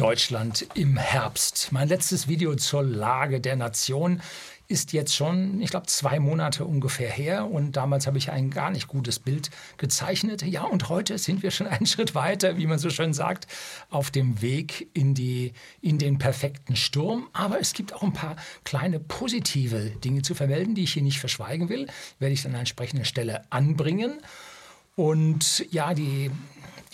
Deutschland im Herbst. Mein letztes Video zur Lage der Nation ist jetzt schon, ich glaube, zwei Monate ungefähr her. Und damals habe ich ein gar nicht gutes Bild gezeichnet. Ja, und heute sind wir schon einen Schritt weiter, wie man so schön sagt, auf dem Weg in, die, in den perfekten Sturm. Aber es gibt auch ein paar kleine positive Dinge zu vermelden, die ich hier nicht verschweigen will. Werde ich dann an entsprechender Stelle anbringen. Und ja, die,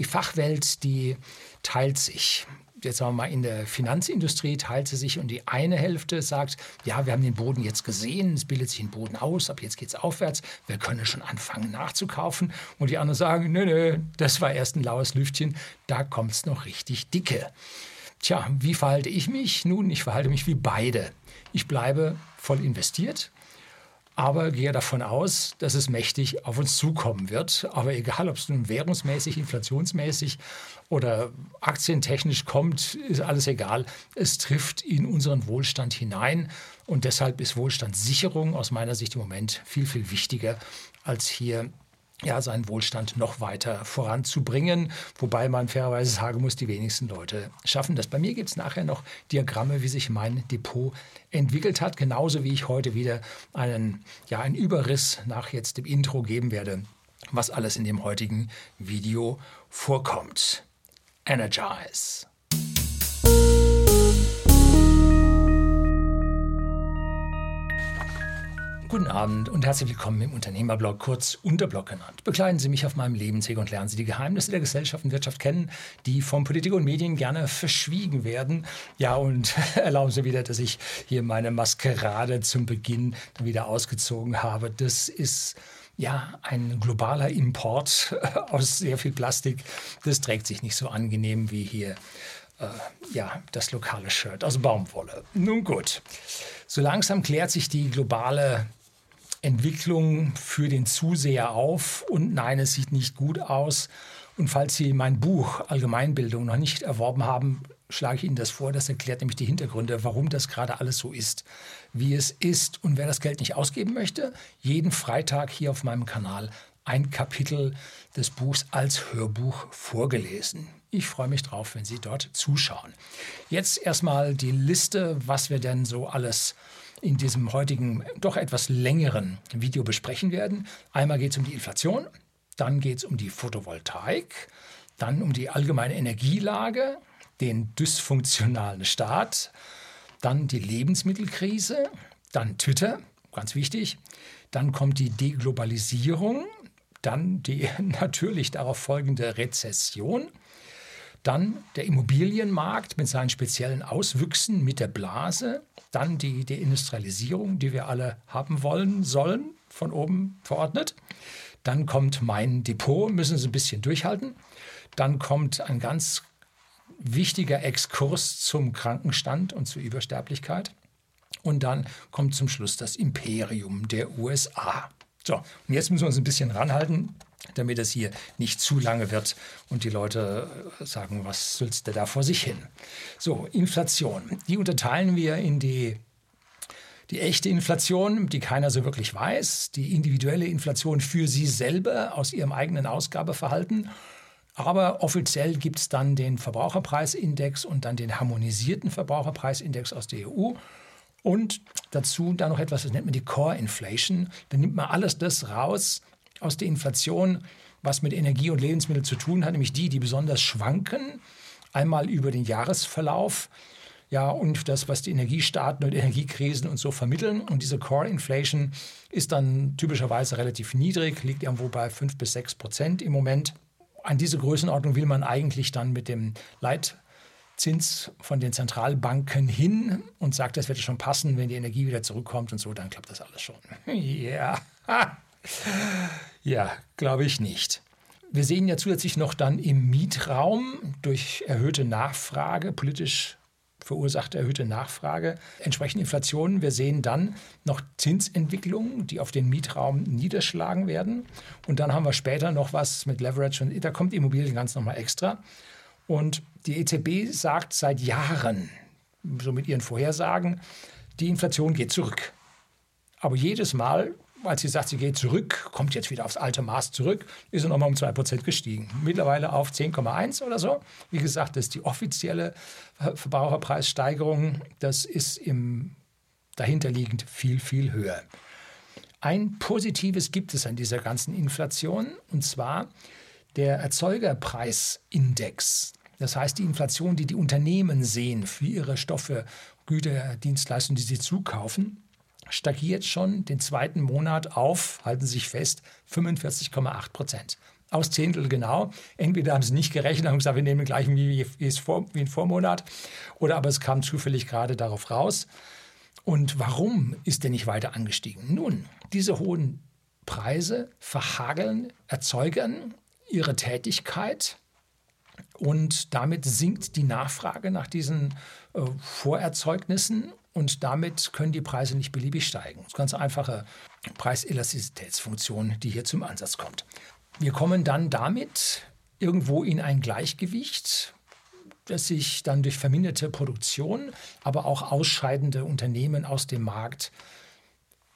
die Fachwelt, die teilt sich jetzt sagen wir mal, in der Finanzindustrie teilt sie sich und die eine Hälfte sagt, ja, wir haben den Boden jetzt gesehen, es bildet sich ein Boden aus, ab jetzt geht es aufwärts, wir können schon anfangen nachzukaufen. Und die anderen sagen, nö, nö, das war erst ein laues Lüftchen, da kommt es noch richtig dicke. Tja, wie verhalte ich mich? Nun, ich verhalte mich wie beide. Ich bleibe voll investiert, aber gehe davon aus, dass es mächtig auf uns zukommen wird. Aber egal, ob es nun währungsmäßig, inflationsmäßig oder aktientechnisch kommt, ist alles egal. Es trifft in unseren Wohlstand hinein und deshalb ist Wohlstandssicherung aus meiner Sicht im Moment viel, viel wichtiger als hier ja, seinen Wohlstand noch weiter voranzubringen. Wobei man fairerweise sagen muss, die wenigsten Leute schaffen das. Bei mir gibt es nachher noch Diagramme, wie sich mein Depot entwickelt hat, genauso wie ich heute wieder einen, ja, einen Überriss nach jetzt dem Intro geben werde, was alles in dem heutigen Video vorkommt. Energize. Guten Abend und herzlich willkommen im Unternehmerblog, kurz Unterblog genannt. Begleiten Sie mich auf meinem Lebensweg und lernen Sie die Geheimnisse der Gesellschaft und Wirtschaft kennen, die von Politik und Medien gerne verschwiegen werden. Ja, und erlauben Sie wieder, dass ich hier meine Maskerade zum Beginn wieder ausgezogen habe. Das ist ja, ein globaler Import aus sehr viel Plastik. Das trägt sich nicht so angenehm wie hier äh, ja, das lokale Shirt aus Baumwolle. Nun gut, so langsam klärt sich die globale Entwicklung für den Zuseher auf und nein, es sieht nicht gut aus. Und falls Sie mein Buch Allgemeinbildung noch nicht erworben haben, schlage ich Ihnen das vor. Das erklärt nämlich die Hintergründe, warum das gerade alles so ist, wie es ist. Und wer das Geld nicht ausgeben möchte, jeden Freitag hier auf meinem Kanal ein Kapitel des Buchs als Hörbuch vorgelesen. Ich freue mich drauf, wenn Sie dort zuschauen. Jetzt erstmal die Liste, was wir denn so alles in diesem heutigen doch etwas längeren Video besprechen werden. Einmal geht es um die Inflation, dann geht es um die Photovoltaik, dann um die allgemeine Energielage, den dysfunktionalen Staat, dann die Lebensmittelkrise, dann Twitter, ganz wichtig, dann kommt die Deglobalisierung, dann die natürlich darauf folgende Rezession, dann der Immobilienmarkt mit seinen speziellen Auswüchsen, mit der Blase, dann die Deindustrialisierung, die wir alle haben wollen, sollen, von oben verordnet. Dann kommt mein Depot, müssen Sie ein bisschen durchhalten. Dann kommt ein ganz wichtiger Exkurs zum Krankenstand und zur Übersterblichkeit. Und dann kommt zum Schluss das Imperium der USA. So, und jetzt müssen wir uns ein bisschen ranhalten, damit es hier nicht zu lange wird und die Leute sagen, was sülzt der da vor sich hin. So, Inflation. Die unterteilen wir in die die echte Inflation, die keiner so wirklich weiß, die individuelle Inflation für sie selber aus ihrem eigenen Ausgabeverhalten aber offiziell gibt es dann den Verbraucherpreisindex und dann den harmonisierten Verbraucherpreisindex aus der EU. Und dazu dann noch etwas, das nennt man die Core Inflation. Da nimmt man alles das raus aus der Inflation, was mit Energie und Lebensmitteln zu tun hat, nämlich die, die besonders schwanken. Einmal über den Jahresverlauf, ja, und das, was die Energiestaaten und Energiekrisen und so vermitteln. Und diese Core Inflation ist dann typischerweise relativ niedrig, liegt irgendwo bei 5 bis 6 Prozent im Moment an diese Größenordnung will man eigentlich dann mit dem Leitzins von den Zentralbanken hin und sagt, das wird schon passen, wenn die Energie wieder zurückkommt und so, dann klappt das alles schon. Ja, ja, glaube ich nicht. Wir sehen ja zusätzlich noch dann im Mietraum durch erhöhte Nachfrage, politisch verursacht erhöhte Nachfrage, entsprechende Inflation. Wir sehen dann noch Zinsentwicklungen, die auf den Mietraum niederschlagen werden. Und dann haben wir später noch was mit Leverage und da kommt Immobilien ganz nochmal extra. Und die EZB sagt seit Jahren, so mit ihren Vorhersagen, die Inflation geht zurück. Aber jedes Mal als sie sagt, sie geht zurück, kommt jetzt wieder aufs alte Maß zurück, ist sie nochmal um 2% gestiegen. Mittlerweile auf 10,1 oder so. Wie gesagt, das ist die offizielle Verbraucherpreissteigerung. Das ist im dahinterliegend viel, viel höher. Ein Positives gibt es an dieser ganzen Inflation, und zwar der Erzeugerpreisindex. Das heißt, die Inflation, die die Unternehmen sehen für ihre Stoffe, Güter, Dienstleistungen, die sie zukaufen, stagniert schon den zweiten Monat auf, halten Sie sich fest, 45,8 Prozent. Aus Zehntel genau. Entweder haben sie nicht gerechnet und gesagt, wir nehmen gleich wie, wie, vor, wie ein Vormonat, oder aber es kam zufällig gerade darauf raus. Und warum ist der nicht weiter angestiegen? Nun, diese hohen Preise verhageln Erzeugern ihre Tätigkeit und damit sinkt die Nachfrage nach diesen äh, Vorerzeugnissen und damit können die Preise nicht beliebig steigen. Das ist eine ganz einfache Preiselasticitätsfunktion, die hier zum Ansatz kommt. Wir kommen dann damit irgendwo in ein Gleichgewicht, das sich dann durch verminderte Produktion, aber auch ausscheidende Unternehmen aus dem Markt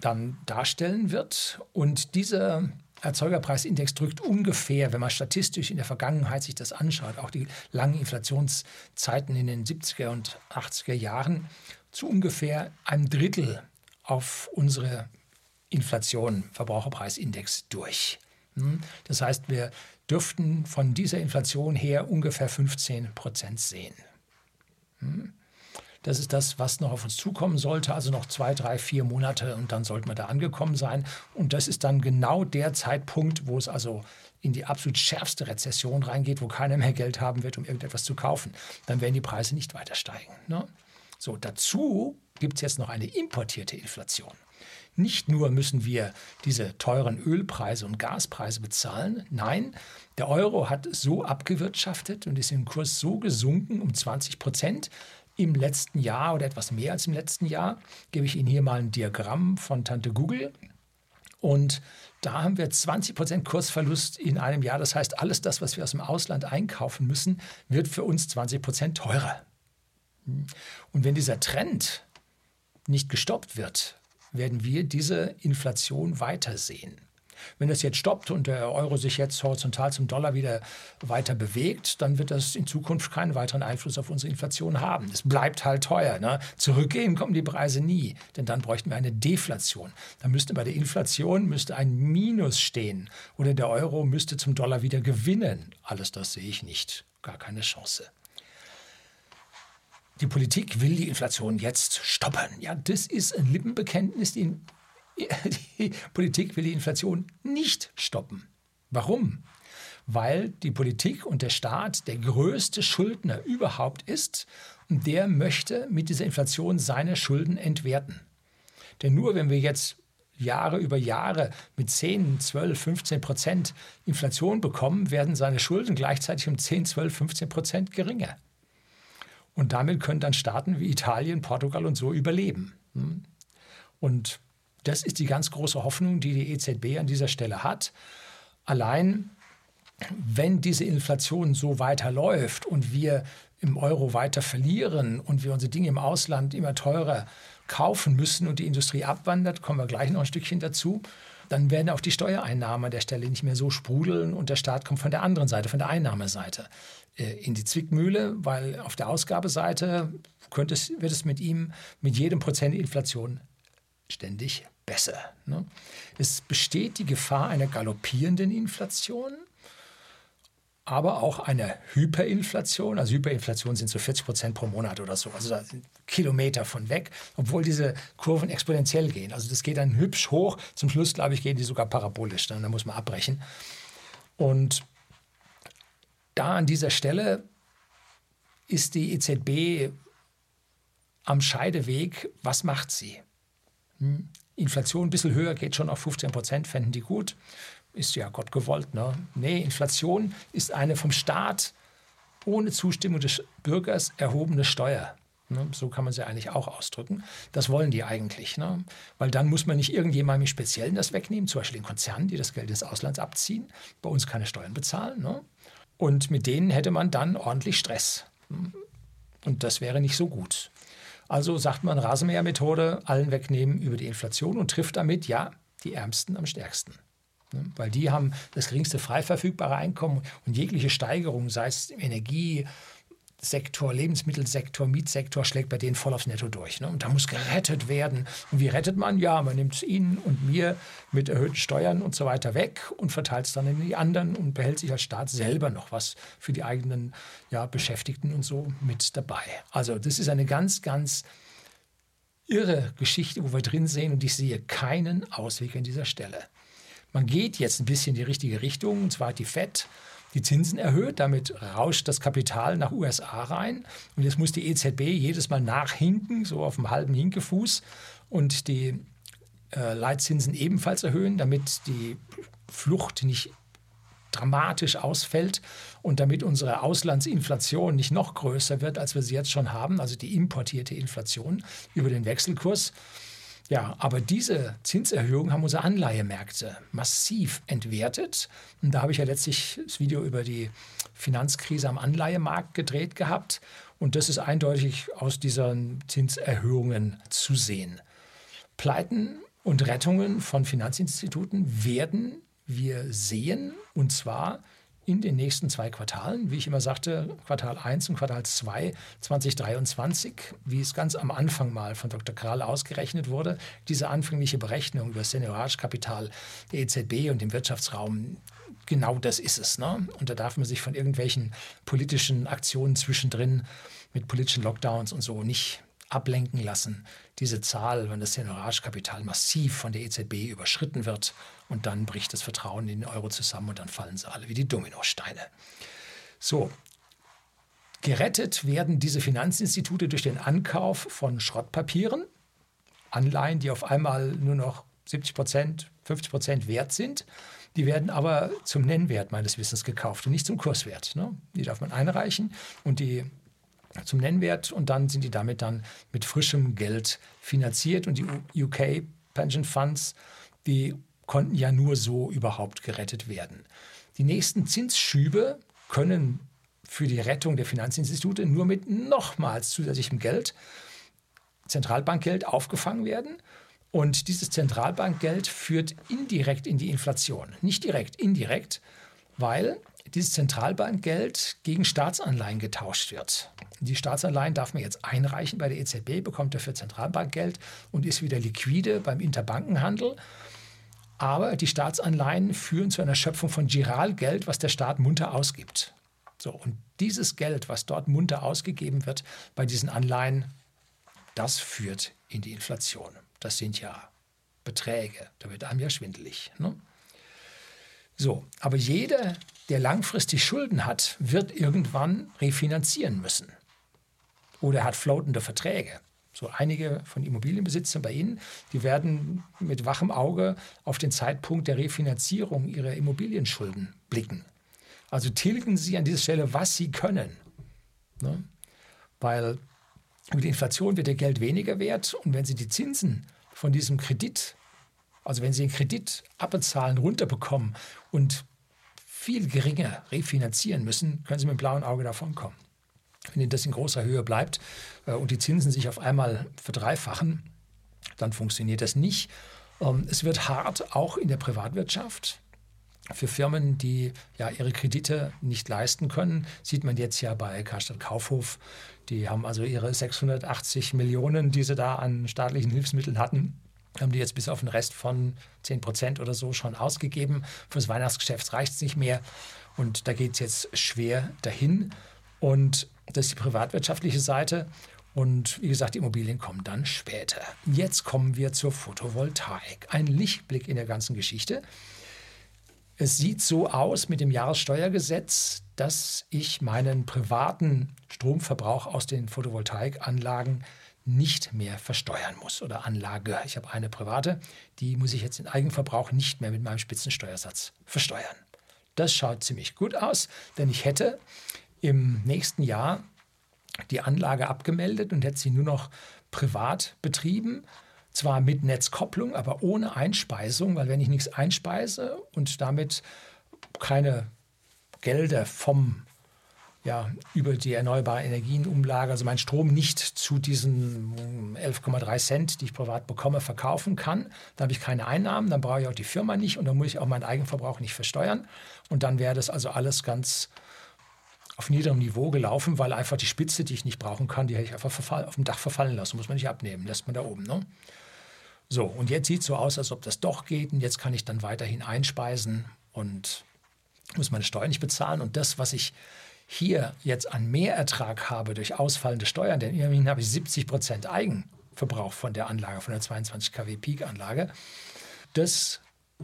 dann darstellen wird. Und dieser Erzeugerpreisindex drückt ungefähr, wenn man statistisch in der Vergangenheit sich das anschaut, auch die langen Inflationszeiten in den 70er und 80er Jahren, zu ungefähr einem Drittel auf unsere Inflation, Verbraucherpreisindex durch. Hm? Das heißt, wir dürften von dieser Inflation her ungefähr 15 Prozent sehen. Hm? Das ist das, was noch auf uns zukommen sollte. Also noch zwei, drei, vier Monate und dann sollten wir da angekommen sein. Und das ist dann genau der Zeitpunkt, wo es also in die absolut schärfste Rezession reingeht, wo keiner mehr Geld haben wird, um irgendetwas zu kaufen. Dann werden die Preise nicht weiter steigen. Ne? So, dazu gibt es jetzt noch eine importierte Inflation. Nicht nur müssen wir diese teuren Ölpreise und Gaspreise bezahlen, nein, der Euro hat so abgewirtschaftet und ist im Kurs so gesunken um 20 Prozent, im letzten Jahr oder etwas mehr als im letzten Jahr, gebe ich Ihnen hier mal ein Diagramm von Tante Google. Und da haben wir 20% Kursverlust in einem Jahr. Das heißt, alles das, was wir aus dem Ausland einkaufen müssen, wird für uns 20% teurer. Und wenn dieser Trend nicht gestoppt wird, werden wir diese Inflation weitersehen. Wenn das jetzt stoppt und der Euro sich jetzt horizontal zum Dollar wieder weiter bewegt, dann wird das in Zukunft keinen weiteren Einfluss auf unsere Inflation haben. Es bleibt halt teuer. Ne? Zurückgehen kommen die Preise nie, denn dann bräuchten wir eine Deflation. Dann müsste bei der Inflation müsste ein Minus stehen oder der Euro müsste zum Dollar wieder gewinnen. Alles das sehe ich nicht. Gar keine Chance. Die Politik will die Inflation jetzt stoppen. Ja, das ist ein Lippenbekenntnis, die die Politik will die Inflation nicht stoppen. Warum? Weil die Politik und der Staat der größte Schuldner überhaupt ist und der möchte mit dieser Inflation seine Schulden entwerten. Denn nur wenn wir jetzt Jahre über Jahre mit 10, 12, 15 Prozent Inflation bekommen, werden seine Schulden gleichzeitig um 10, 12, 15 Prozent geringer. Und damit können dann Staaten wie Italien, Portugal und so überleben. Hm? Und das ist die ganz große Hoffnung, die die EZB an dieser Stelle hat. Allein wenn diese Inflation so weiterläuft und wir im Euro weiter verlieren und wir unsere Dinge im Ausland immer teurer kaufen müssen und die Industrie abwandert, kommen wir gleich noch ein Stückchen dazu, dann werden auch die Steuereinnahmen an der Stelle nicht mehr so sprudeln und der Staat kommt von der anderen Seite, von der Einnahmeseite äh, in die Zwickmühle, weil auf der Ausgabeseite könnte es, wird es mit ihm mit jedem Prozent Inflation ständig besser. Ne? Es besteht die Gefahr einer galoppierenden Inflation, aber auch einer Hyperinflation. Also Hyperinflation sind so 40 Prozent pro Monat oder so. Also da sind Kilometer von weg, obwohl diese Kurven exponentiell gehen. Also das geht dann hübsch hoch. Zum Schluss, glaube ich, gehen die sogar parabolisch. Dann, dann muss man abbrechen. Und da an dieser Stelle ist die EZB am Scheideweg. Was macht sie? Hm? Inflation ein bisschen höher geht schon auf 15 Prozent, fänden die gut. Ist ja Gott gewollt. Ne? Nee, Inflation ist eine vom Staat ohne Zustimmung des Bürgers erhobene Steuer. Ne? So kann man sie eigentlich auch ausdrücken. Das wollen die eigentlich. Ne? Weil dann muss man nicht irgendjemandem Speziellen das wegnehmen, zum Beispiel den Konzernen, die das Geld ins Ausland abziehen, bei uns keine Steuern bezahlen. Ne? Und mit denen hätte man dann ordentlich Stress. Und das wäre nicht so gut. Also sagt man Rasenmähermethode, allen wegnehmen über die Inflation und trifft damit, ja, die Ärmsten am stärksten. Ne? Weil die haben das geringste frei verfügbare Einkommen und jegliche Steigerung, sei es im Energiesektor, Lebensmittelsektor, Mietsektor, schlägt bei denen voll aufs Netto durch. Ne? Und da muss gerettet werden. Und wie rettet man? Ja, man nimmt es ihnen und mir mit erhöhten Steuern und so weiter weg und verteilt es dann in die anderen und behält sich als Staat selber noch was für die eigenen ja, Beschäftigten und so mit dabei. Also das ist eine ganz, ganz irre Geschichte, wo wir drin sehen und ich sehe keinen Ausweg an dieser Stelle. Man geht jetzt ein bisschen in die richtige Richtung, und zwar hat die FED die Zinsen erhöht, damit rauscht das Kapital nach USA rein und jetzt muss die EZB jedes Mal nachhinken, so auf dem halben Hinkefuß und die äh, Leitzinsen ebenfalls erhöhen, damit die Flucht nicht dramatisch ausfällt und damit unsere Auslandsinflation nicht noch größer wird, als wir sie jetzt schon haben, also die importierte Inflation über den Wechselkurs. Ja, aber diese Zinserhöhungen haben unsere Anleihemärkte massiv entwertet. Und da habe ich ja letztlich das Video über die Finanzkrise am Anleihemarkt gedreht gehabt. Und das ist eindeutig aus diesen Zinserhöhungen zu sehen. Pleiten und Rettungen von Finanzinstituten werden wir sehen, und zwar in den nächsten zwei Quartalen, wie ich immer sagte, Quartal 1 und Quartal 2 2023, wie es ganz am Anfang mal von Dr. Kral ausgerechnet wurde. Diese anfängliche Berechnung über das Senioragekapital der EZB und dem Wirtschaftsraum, genau das ist es. Ne? Und da darf man sich von irgendwelchen politischen Aktionen zwischendrin mit politischen Lockdowns und so nicht ablenken lassen. Diese Zahl, wenn das Senioragekapital massiv von der EZB überschritten wird und dann bricht das Vertrauen in den Euro zusammen und dann fallen sie alle wie die Dominosteine. So, gerettet werden diese Finanzinstitute durch den Ankauf von Schrottpapieren, Anleihen, die auf einmal nur noch 70 Prozent, 50 Prozent wert sind. Die werden aber zum Nennwert meines Wissens gekauft und nicht zum Kurswert. Ne? Die darf man einreichen und die zum Nennwert und dann sind die damit dann mit frischem Geld finanziert und die UK Pension Funds, die konnten ja nur so überhaupt gerettet werden. Die nächsten Zinsschübe können für die Rettung der Finanzinstitute nur mit nochmals zusätzlichem Geld, Zentralbankgeld, aufgefangen werden. Und dieses Zentralbankgeld führt indirekt in die Inflation. Nicht direkt, indirekt, weil dieses Zentralbankgeld gegen Staatsanleihen getauscht wird. Die Staatsanleihen darf man jetzt einreichen bei der EZB, bekommt dafür Zentralbankgeld und ist wieder liquide beim Interbankenhandel. Aber die Staatsanleihen führen zu einer Schöpfung von Giralgeld, was der Staat munter ausgibt. So, und dieses Geld, was dort munter ausgegeben wird bei diesen Anleihen, das führt in die Inflation. Das sind ja Beträge. Da wird einem ja schwindelig. Ne? So, aber jeder, der langfristig Schulden hat, wird irgendwann refinanzieren müssen. Oder hat floatende Verträge. So einige von Immobilienbesitzern bei Ihnen, die werden mit wachem Auge auf den Zeitpunkt der Refinanzierung ihrer Immobilienschulden blicken. Also tilgen Sie an dieser Stelle, was Sie können. Ne? Weil mit der Inflation wird Ihr Geld weniger wert und wenn Sie die Zinsen von diesem Kredit also wenn Sie den Kredit abbezahlen, runterbekommen und viel geringer refinanzieren müssen, können Sie mit dem blauen Auge davon kommen. Wenn Ihnen das in großer Höhe bleibt äh, und die Zinsen sich auf einmal verdreifachen, dann funktioniert das nicht. Ähm, es wird hart, auch in der Privatwirtschaft. Für Firmen, die ja ihre Kredite nicht leisten können, sieht man jetzt ja bei Karstadt Kaufhof. Die haben also ihre 680 Millionen, die sie da an staatlichen Hilfsmitteln hatten, haben die jetzt bis auf den Rest von 10 Prozent oder so schon ausgegeben. Fürs Weihnachtsgeschäft reicht es nicht mehr. Und da geht es jetzt schwer dahin. Und das ist die privatwirtschaftliche Seite. Und wie gesagt, die Immobilien kommen dann später. Jetzt kommen wir zur Photovoltaik. Ein Lichtblick in der ganzen Geschichte. Es sieht so aus mit dem Jahressteuergesetz, dass ich meinen privaten Stromverbrauch aus den Photovoltaikanlagen nicht mehr versteuern muss oder Anlage. Ich habe eine private, die muss ich jetzt in Eigenverbrauch nicht mehr mit meinem Spitzensteuersatz versteuern. Das schaut ziemlich gut aus, denn ich hätte im nächsten Jahr die Anlage abgemeldet und hätte sie nur noch privat betrieben. Zwar mit Netzkopplung, aber ohne Einspeisung, weil wenn ich nichts einspeise und damit keine Gelder vom ja, über die erneuerbare Energien umlage, also meinen Strom nicht zu diesen 11,3 Cent, die ich privat bekomme, verkaufen kann, dann habe ich keine Einnahmen, dann brauche ich auch die Firma nicht und dann muss ich auch meinen Eigenverbrauch nicht versteuern. Und dann wäre das also alles ganz auf niederem Niveau gelaufen, weil einfach die Spitze, die ich nicht brauchen kann, die hätte ich einfach auf dem Dach verfallen lassen. Muss man nicht abnehmen, lässt man da oben. Ne? So, und jetzt sieht es so aus, als ob das doch geht und jetzt kann ich dann weiterhin einspeisen und muss meine Steuern nicht bezahlen. Und das, was ich hier jetzt an Mehrertrag habe durch ausfallende Steuern, denn immerhin habe ich 70 Prozent Eigenverbrauch von der Anlage, von der 22 kW Peak-Anlage, das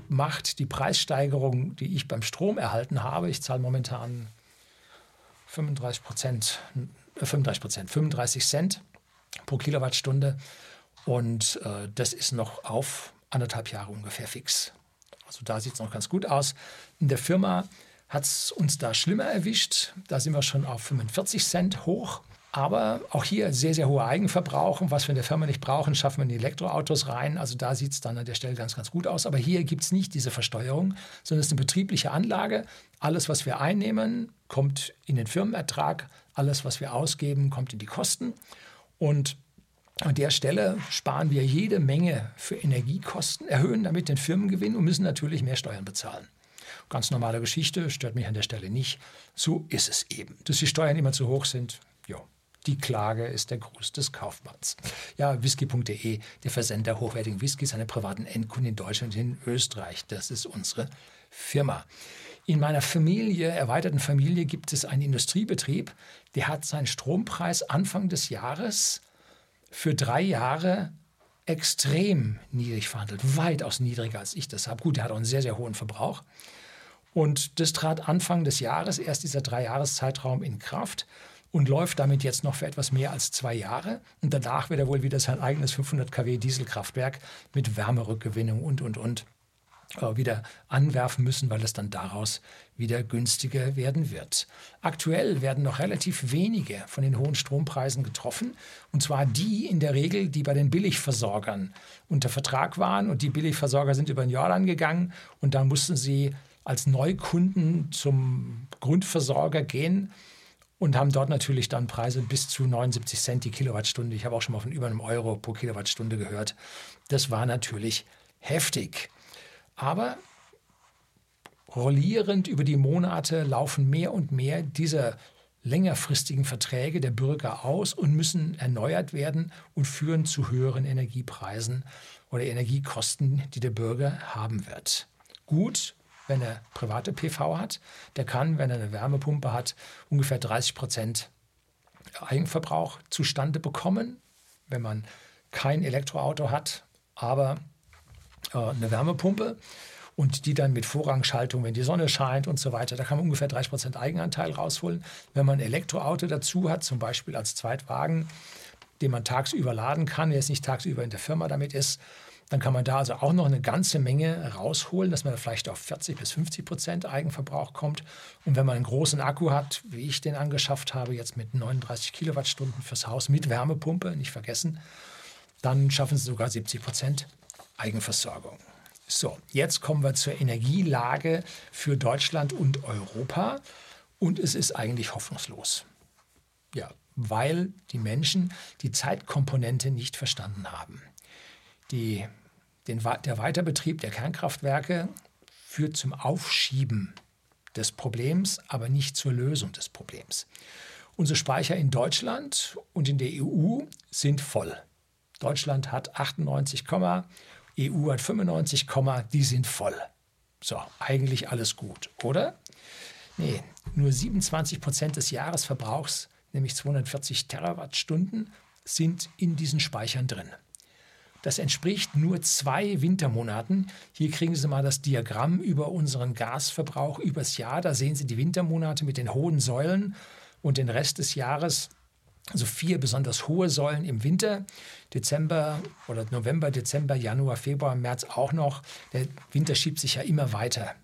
macht die Preissteigerung, die ich beim Strom erhalten habe, ich zahle momentan 35 Prozent, 35 Prozent, 35 Cent pro Kilowattstunde und äh, das ist noch auf anderthalb Jahre ungefähr fix. Also da sieht es noch ganz gut aus. In der Firma hat es uns da schlimmer erwischt. Da sind wir schon auf 45 Cent hoch. Aber auch hier sehr, sehr hohe Eigenverbrauch. was wir in der Firma nicht brauchen, schaffen wir in die Elektroautos rein. Also da sieht es dann an der Stelle ganz, ganz gut aus. Aber hier gibt es nicht diese Versteuerung, sondern es ist eine betriebliche Anlage. Alles, was wir einnehmen, kommt in den Firmenertrag. Alles, was wir ausgeben, kommt in die Kosten. Und an der Stelle sparen wir jede Menge für Energiekosten, erhöhen damit den Firmengewinn und müssen natürlich mehr Steuern bezahlen. Ganz normale Geschichte, stört mich an der Stelle nicht. So ist es eben. Dass die Steuern immer zu hoch sind, ja. Die Klage ist der Gruß des Kaufmanns. Ja, whisky.de, der Versender hochwertigen Whiskys an privaten Endkunden in Deutschland und in Österreich. Das ist unsere Firma. In meiner Familie, erweiterten Familie, gibt es einen Industriebetrieb, der hat seinen Strompreis Anfang des Jahres für drei Jahre extrem niedrig verhandelt, weitaus niedriger als ich das habe. Gut, er hat auch einen sehr, sehr hohen Verbrauch. Und das trat Anfang des Jahres, erst dieser Dreijahreszeitraum in Kraft und läuft damit jetzt noch für etwas mehr als zwei Jahre. Und danach wird er wohl wieder sein eigenes 500 kW Dieselkraftwerk mit Wärmerückgewinnung und, und, und äh, wieder anwerfen müssen, weil es dann daraus wieder günstiger werden wird. Aktuell werden noch relativ wenige von den hohen Strompreisen getroffen, und zwar die in der Regel, die bei den Billigversorgern unter Vertrag waren und die Billigversorger sind über den Jordan gegangen und da mussten sie als Neukunden zum Grundversorger gehen und haben dort natürlich dann Preise bis zu 79 Cent die Kilowattstunde. Ich habe auch schon mal von über einem Euro pro Kilowattstunde gehört. Das war natürlich heftig. Aber rollierend über die Monate laufen mehr und mehr dieser längerfristigen Verträge der Bürger aus und müssen erneuert werden und führen zu höheren Energiepreisen oder Energiekosten, die der Bürger haben wird. Gut, wenn er private PV hat. Der kann, wenn er eine Wärmepumpe hat, ungefähr 30 Prozent Eigenverbrauch zustande bekommen, wenn man kein Elektroauto hat, aber äh, eine Wärmepumpe und die dann mit Vorrangschaltung, wenn die Sonne scheint und so weiter, da kann man ungefähr 30 Prozent Eigenanteil rausholen. Wenn man ein Elektroauto dazu hat, zum Beispiel als Zweitwagen, den man tagsüber laden kann, der jetzt nicht tagsüber in der Firma damit ist, dann kann man da also auch noch eine ganze Menge rausholen, dass man vielleicht auf 40 bis 50 Prozent Eigenverbrauch kommt. Und wenn man einen großen Akku hat, wie ich den angeschafft habe, jetzt mit 39 Kilowattstunden fürs Haus mit Wärmepumpe, nicht vergessen, dann schaffen Sie sogar 70 Prozent Eigenversorgung. So, jetzt kommen wir zur Energielage für Deutschland und Europa. Und es ist eigentlich hoffnungslos. Ja, weil die Menschen die Zeitkomponente nicht verstanden haben. Die, den, der Weiterbetrieb der Kernkraftwerke führt zum Aufschieben des Problems, aber nicht zur Lösung des Problems. Unsere Speicher in Deutschland und in der EU sind voll. Deutschland hat 98, EU hat 95, die sind voll. So, eigentlich alles gut, oder? Nee, nur 27 Prozent des Jahresverbrauchs, nämlich 240 Terawattstunden, sind in diesen Speichern drin. Das entspricht nur zwei Wintermonaten. Hier kriegen Sie mal das Diagramm über unseren Gasverbrauch übers Jahr. Da sehen Sie die Wintermonate mit den hohen Säulen und den Rest des Jahres also vier besonders hohe Säulen im Winter, Dezember oder November, Dezember, Januar, Februar, März auch noch. Der Winter schiebt sich ja immer weiter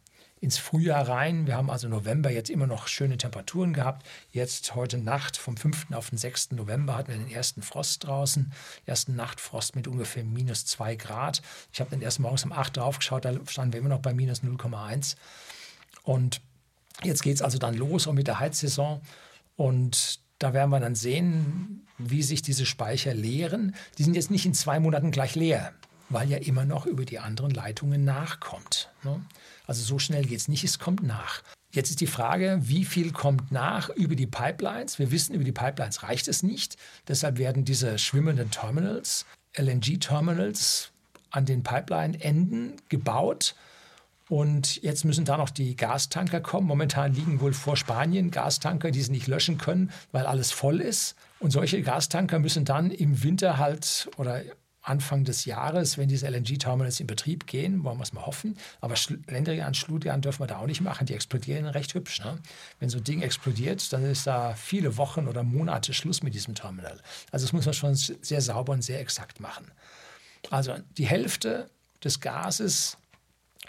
ins Frühjahr rein. Wir haben also November jetzt immer noch schöne Temperaturen gehabt. Jetzt heute Nacht vom 5. auf den 6. November hatten wir den ersten Frost draußen. Ersten Nachtfrost mit ungefähr minus 2 Grad. Ich habe dann erst morgens um 8 drauf geschaut, da standen wir immer noch bei minus 0,1. Und jetzt geht es also dann los auch mit der Heizsaison. Und da werden wir dann sehen, wie sich diese Speicher leeren. Die sind jetzt nicht in zwei Monaten gleich leer, weil ja immer noch über die anderen Leitungen nachkommt. Ne? Also so schnell geht es nicht, es kommt nach. Jetzt ist die Frage, wie viel kommt nach über die Pipelines? Wir wissen, über die Pipelines reicht es nicht. Deshalb werden diese schwimmenden Terminals, LNG-Terminals, an den Pipeline-Enden gebaut. Und jetzt müssen da noch die Gastanker kommen. Momentan liegen wohl vor Spanien Gastanker, die sie nicht löschen können, weil alles voll ist. Und solche Gastanker müssen dann im Winter halt oder Anfang des Jahres, wenn diese LNG-Terminals in Betrieb gehen, wollen wir es mal hoffen. Aber Länderian, Schludrian dürfen wir da auch nicht machen. Die explodieren recht hübsch. Ne? Wenn so ein Ding explodiert, dann ist da viele Wochen oder Monate Schluss mit diesem Terminal. Also das muss man schon sehr sauber und sehr exakt machen. Also die Hälfte des Gases,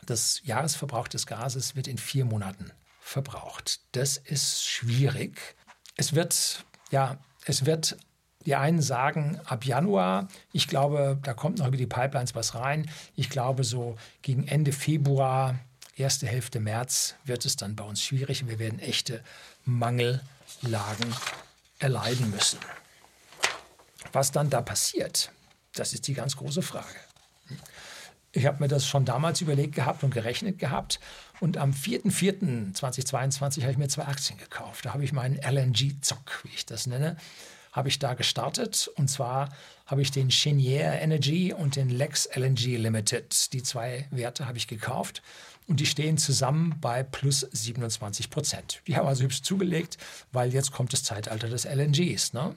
des Jahresverbrauchs des Gases wird in vier Monaten verbraucht. Das ist schwierig. Es wird, ja, es wird die einen sagen ab Januar. Ich glaube, da kommt noch über die Pipelines was rein. Ich glaube, so gegen Ende Februar, erste Hälfte März wird es dann bei uns schwierig und wir werden echte Mangellagen erleiden müssen. Was dann da passiert, das ist die ganz große Frage. Ich habe mir das schon damals überlegt gehabt und gerechnet gehabt. Und am 4.4.2022 habe ich mir zwei Aktien gekauft. Da habe ich meinen LNG-Zock, wie ich das nenne, habe ich da gestartet. Und zwar habe ich den Cheniere Energy und den Lex LNG Limited. Die zwei Werte habe ich gekauft. Und die stehen zusammen bei plus 27 Prozent. Die haben also hübsch zugelegt, weil jetzt kommt das Zeitalter des LNGs. Ne?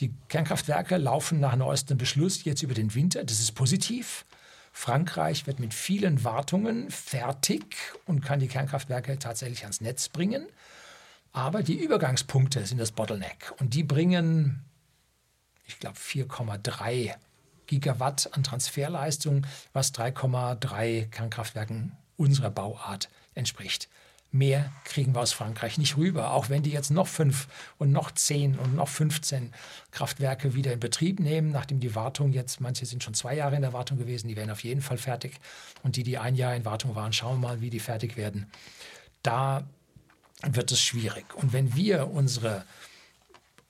Die Kernkraftwerke laufen nach neuestem Beschluss jetzt über den Winter. Das ist positiv. Frankreich wird mit vielen Wartungen fertig und kann die Kernkraftwerke tatsächlich ans Netz bringen. Aber die Übergangspunkte sind das Bottleneck und die bringen, ich glaube, 4,3 Gigawatt an Transferleistung, was 3,3 Kernkraftwerken unserer Bauart entspricht. Mehr kriegen wir aus Frankreich nicht rüber, auch wenn die jetzt noch fünf und noch zehn und noch 15 Kraftwerke wieder in Betrieb nehmen, nachdem die Wartung jetzt, manche sind schon zwei Jahre in der Wartung gewesen, die werden auf jeden Fall fertig. Und die, die ein Jahr in Wartung waren, schauen wir mal, wie die fertig werden. Da wird es schwierig. Und wenn wir unsere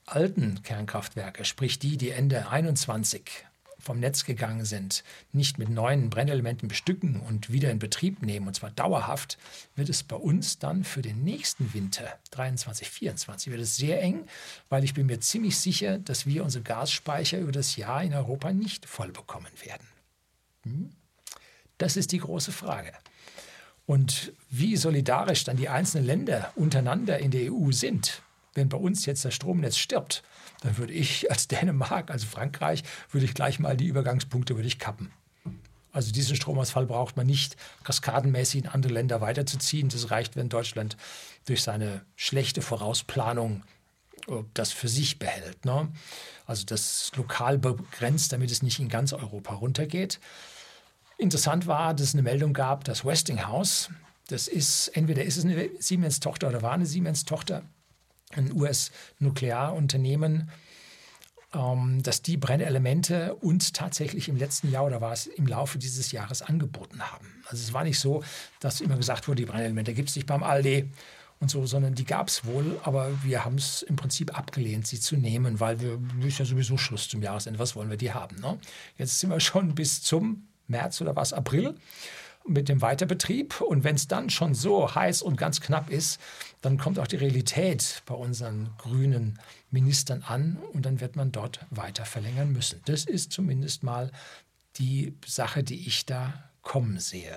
alten Kernkraftwerke, sprich die, die Ende 21 vom Netz gegangen sind, nicht mit neuen Brennelementen bestücken und wieder in Betrieb nehmen, und zwar dauerhaft, wird es bei uns dann für den nächsten Winter 23, 24 wird es sehr eng, weil ich bin mir ziemlich sicher, dass wir unsere Gasspeicher über das Jahr in Europa nicht voll bekommen werden. Hm? Das ist die große Frage. Und wie solidarisch dann die einzelnen Länder untereinander in der EU sind, wenn bei uns jetzt das Stromnetz stirbt, dann würde ich als Dänemark, also Frankreich, würde ich gleich mal die Übergangspunkte würde ich kappen. Also diesen Stromausfall braucht man nicht kaskadenmäßig in andere Länder weiterzuziehen. Das reicht, wenn Deutschland durch seine schlechte Vorausplanung das für sich behält. Ne? Also das lokal begrenzt, damit es nicht in ganz Europa runtergeht. Interessant war, dass es eine Meldung gab, dass Westinghouse, das ist entweder ist es eine Siemens-Tochter oder war eine Siemens-Tochter, ein US-Nuklearunternehmen, ähm, dass die Brennelemente uns tatsächlich im letzten Jahr oder war es im Laufe dieses Jahres angeboten haben. Also es war nicht so, dass immer gesagt wurde, die Brennelemente gibt es nicht beim Aldi und so, sondern die gab es wohl, aber wir haben es im Prinzip abgelehnt, sie zu nehmen, weil wir ist ja sowieso Schluss zum Jahresende. Was wollen wir die haben? Ne? Jetzt sind wir schon bis zum März oder was April mit dem Weiterbetrieb. Und wenn es dann schon so heiß und ganz knapp ist, dann kommt auch die Realität bei unseren grünen Ministern an und dann wird man dort weiter verlängern müssen. Das ist zumindest mal die Sache, die ich da kommen sehe.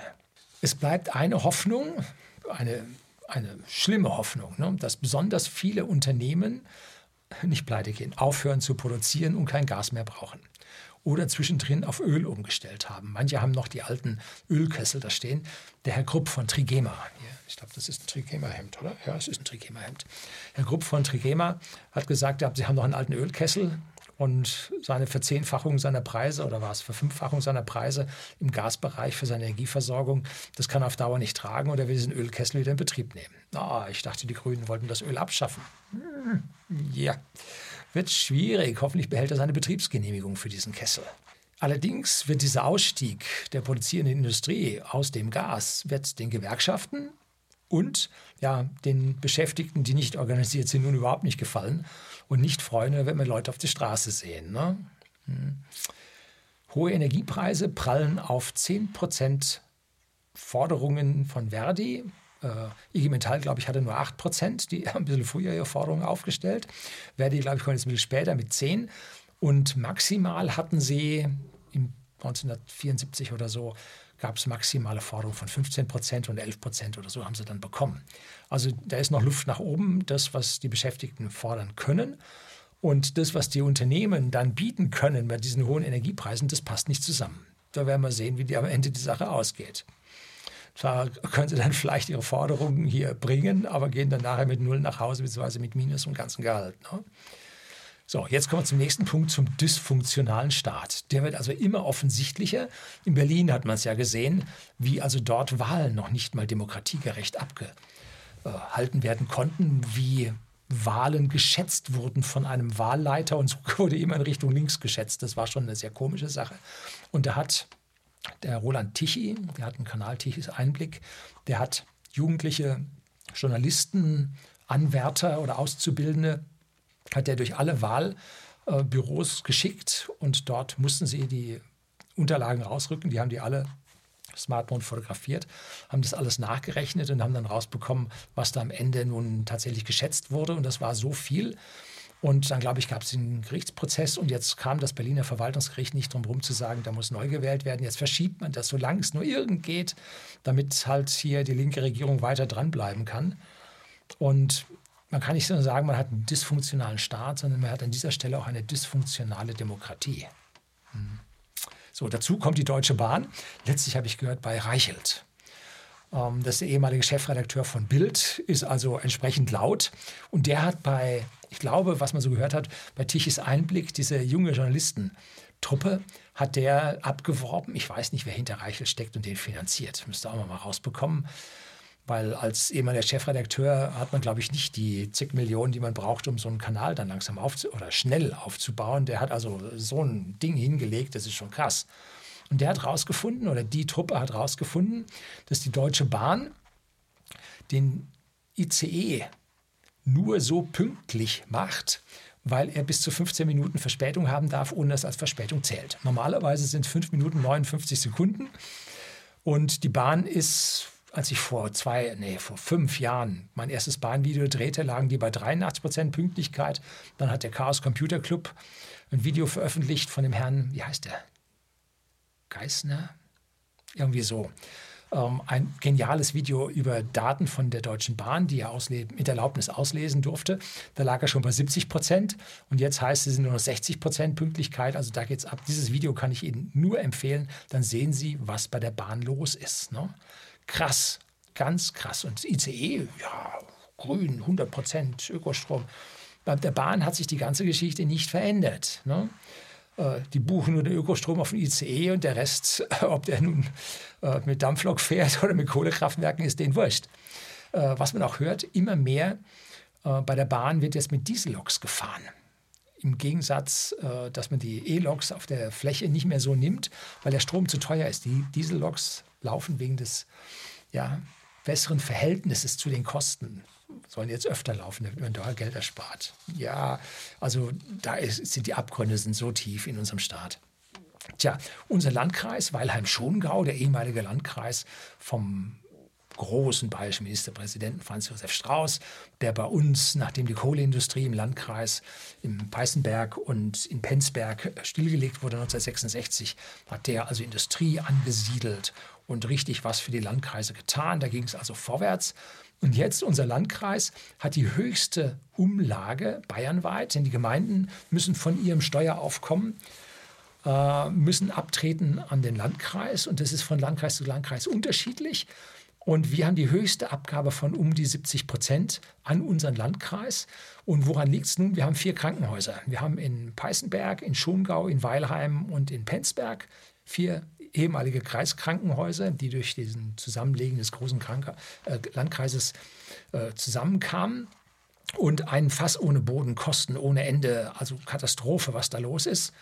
Es bleibt eine Hoffnung, eine, eine schlimme Hoffnung, ne, dass besonders viele Unternehmen nicht pleite gehen, aufhören zu produzieren und kein Gas mehr brauchen oder zwischendrin auf Öl umgestellt haben. Manche haben noch die alten Ölkessel da stehen. Der Herr Grupp von Trigema, ich glaube, das ist ein Trigema-Hemd, oder? Ja, es ist ein Trigema-Hemd. Herr Grupp von Trigema hat gesagt, Sie haben noch einen alten Ölkessel und seine Verzehnfachung seiner Preise oder war es Verfünffachung seiner Preise im Gasbereich für seine Energieversorgung, das kann er auf Dauer nicht tragen und er will diesen Ölkessel wieder in Betrieb nehmen. Oh, ich dachte, die Grünen wollten das Öl abschaffen. Hm, ja, wird schwierig. Hoffentlich behält er seine Betriebsgenehmigung für diesen Kessel. Allerdings wird dieser Ausstieg der produzierenden Industrie aus dem Gas wird den Gewerkschaften und ja, den Beschäftigten, die nicht organisiert sind, nun überhaupt nicht gefallen und nicht freuen, wenn wir Leute auf der Straße sehen. Ne? Hm. Hohe Energiepreise prallen auf 10% Forderungen von Verdi. Äh, IG Metall, glaube ich, hatte nur 8%, die haben ein bisschen früher ihre Forderungen aufgestellt. Verdi, glaube ich, kommt jetzt ein bisschen später mit 10%. Und maximal hatten sie im 1974 oder so gab es maximale Forderungen von 15 Prozent und 11 Prozent oder so haben sie dann bekommen. Also da ist noch Luft nach oben, das, was die Beschäftigten fordern können. Und das, was die Unternehmen dann bieten können bei diesen hohen Energiepreisen, das passt nicht zusammen. Da werden wir sehen, wie die am Ende die Sache ausgeht. Zwar können sie dann vielleicht ihre Forderungen hier bringen, aber gehen dann nachher mit Null nach Hause, beziehungsweise mit Minus und ganzen Gehalt. Ne? So, jetzt kommen wir zum nächsten Punkt, zum dysfunktionalen Staat. Der wird also immer offensichtlicher. In Berlin hat man es ja gesehen, wie also dort Wahlen noch nicht mal demokratiegerecht abgehalten werden konnten, wie Wahlen geschätzt wurden von einem Wahlleiter und so wurde immer in Richtung links geschätzt. Das war schon eine sehr komische Sache. Und da hat der Roland Tichy, der hat einen Kanal Tichys Einblick, der hat jugendliche Journalisten, Anwärter oder Auszubildende hat er durch alle Wahlbüros geschickt und dort mussten sie die Unterlagen rausrücken. Die haben die alle Smartphone fotografiert, haben das alles nachgerechnet und haben dann rausbekommen, was da am Ende nun tatsächlich geschätzt wurde. Und das war so viel. Und dann, glaube ich, gab es den Gerichtsprozess und jetzt kam das Berliner Verwaltungsgericht nicht drum herum zu sagen, da muss neu gewählt werden. Jetzt verschiebt man das, solange es nur irgend geht, damit halt hier die linke Regierung weiter dranbleiben kann. Und man kann nicht so sagen, man hat einen dysfunktionalen Staat, sondern man hat an dieser Stelle auch eine dysfunktionale Demokratie. Hm. So, dazu kommt die Deutsche Bahn. Letztlich habe ich gehört bei Reichelt. Ähm, das ist der ehemalige Chefredakteur von Bild, ist also entsprechend laut. Und der hat bei, ich glaube, was man so gehört hat, bei Tichys Einblick, diese junge Journalistentruppe, hat der abgeworben. Ich weiß nicht, wer hinter Reichelt steckt und den finanziert. Müsste auch mal rausbekommen. Weil als ehemaliger Chefredakteur hat man, glaube ich, nicht die zig Millionen, die man braucht, um so einen Kanal dann langsam auf oder schnell aufzubauen. Der hat also so ein Ding hingelegt, das ist schon krass. Und der hat rausgefunden, oder die Truppe hat rausgefunden, dass die Deutsche Bahn den ICE nur so pünktlich macht, weil er bis zu 15 Minuten Verspätung haben darf, ohne dass als Verspätung zählt. Normalerweise sind 5 Minuten 59 Sekunden. Und die Bahn ist als ich vor zwei, nee, vor fünf Jahren mein erstes Bahnvideo drehte, lagen die bei 83 Prozent Pünktlichkeit. Dann hat der Chaos Computer Club ein Video veröffentlicht von dem Herrn, wie heißt der? Geisner? Irgendwie so. Ähm, ein geniales Video über Daten von der Deutschen Bahn, die er mit Erlaubnis auslesen durfte. Da lag er schon bei 70 Prozent und jetzt heißt es nur noch 60 Prozent Pünktlichkeit. Also da geht es ab. Dieses Video kann ich Ihnen nur empfehlen. Dann sehen Sie, was bei der Bahn los ist. Ne? krass, ganz krass. Und ICE, ja, grün, 100 Prozent Ökostrom. Bei der Bahn hat sich die ganze Geschichte nicht verändert. Ne? Äh, die buchen nur den Ökostrom auf den ICE und der Rest, ob der nun äh, mit Dampflok fährt oder mit Kohlekraftwerken, ist denen wurscht. Äh, was man auch hört, immer mehr bei der Bahn wird jetzt mit Dieselloks gefahren. Im Gegensatz, dass man die E-Loks auf der Fläche nicht mehr so nimmt, weil der Strom zu teuer ist. Die Dieselloks laufen wegen des ja, besseren Verhältnisses zu den Kosten. Sollen jetzt öfter laufen, damit man da Geld erspart. Ja, also da ist, sind die Abgründe sind so tief in unserem Staat. Tja, unser Landkreis Weilheim-Schongau, der ehemalige Landkreis vom großen bayerischen Ministerpräsidenten Franz Josef Strauß, der bei uns, nachdem die Kohleindustrie im Landkreis im Peißenberg und in Penzberg stillgelegt wurde 1966, hat der also Industrie angesiedelt und richtig was für die Landkreise getan. Da ging es also vorwärts. Und jetzt unser Landkreis hat die höchste Umlage bayernweit, denn die Gemeinden müssen von ihrem Steueraufkommen äh, müssen abtreten an den Landkreis und das ist von Landkreis zu Landkreis unterschiedlich. Und wir haben die höchste Abgabe von um die 70 Prozent an unseren Landkreis. Und woran liegt es nun? Wir haben vier Krankenhäuser. Wir haben in Peißenberg, in Schongau, in Weilheim und in Penzberg vier ehemalige Kreiskrankenhäuser, die durch diesen Zusammenlegen des großen Kranke äh, Landkreises äh, zusammenkamen. Und ein Fass ohne Boden, Kosten ohne Ende, also Katastrophe, was da los ist.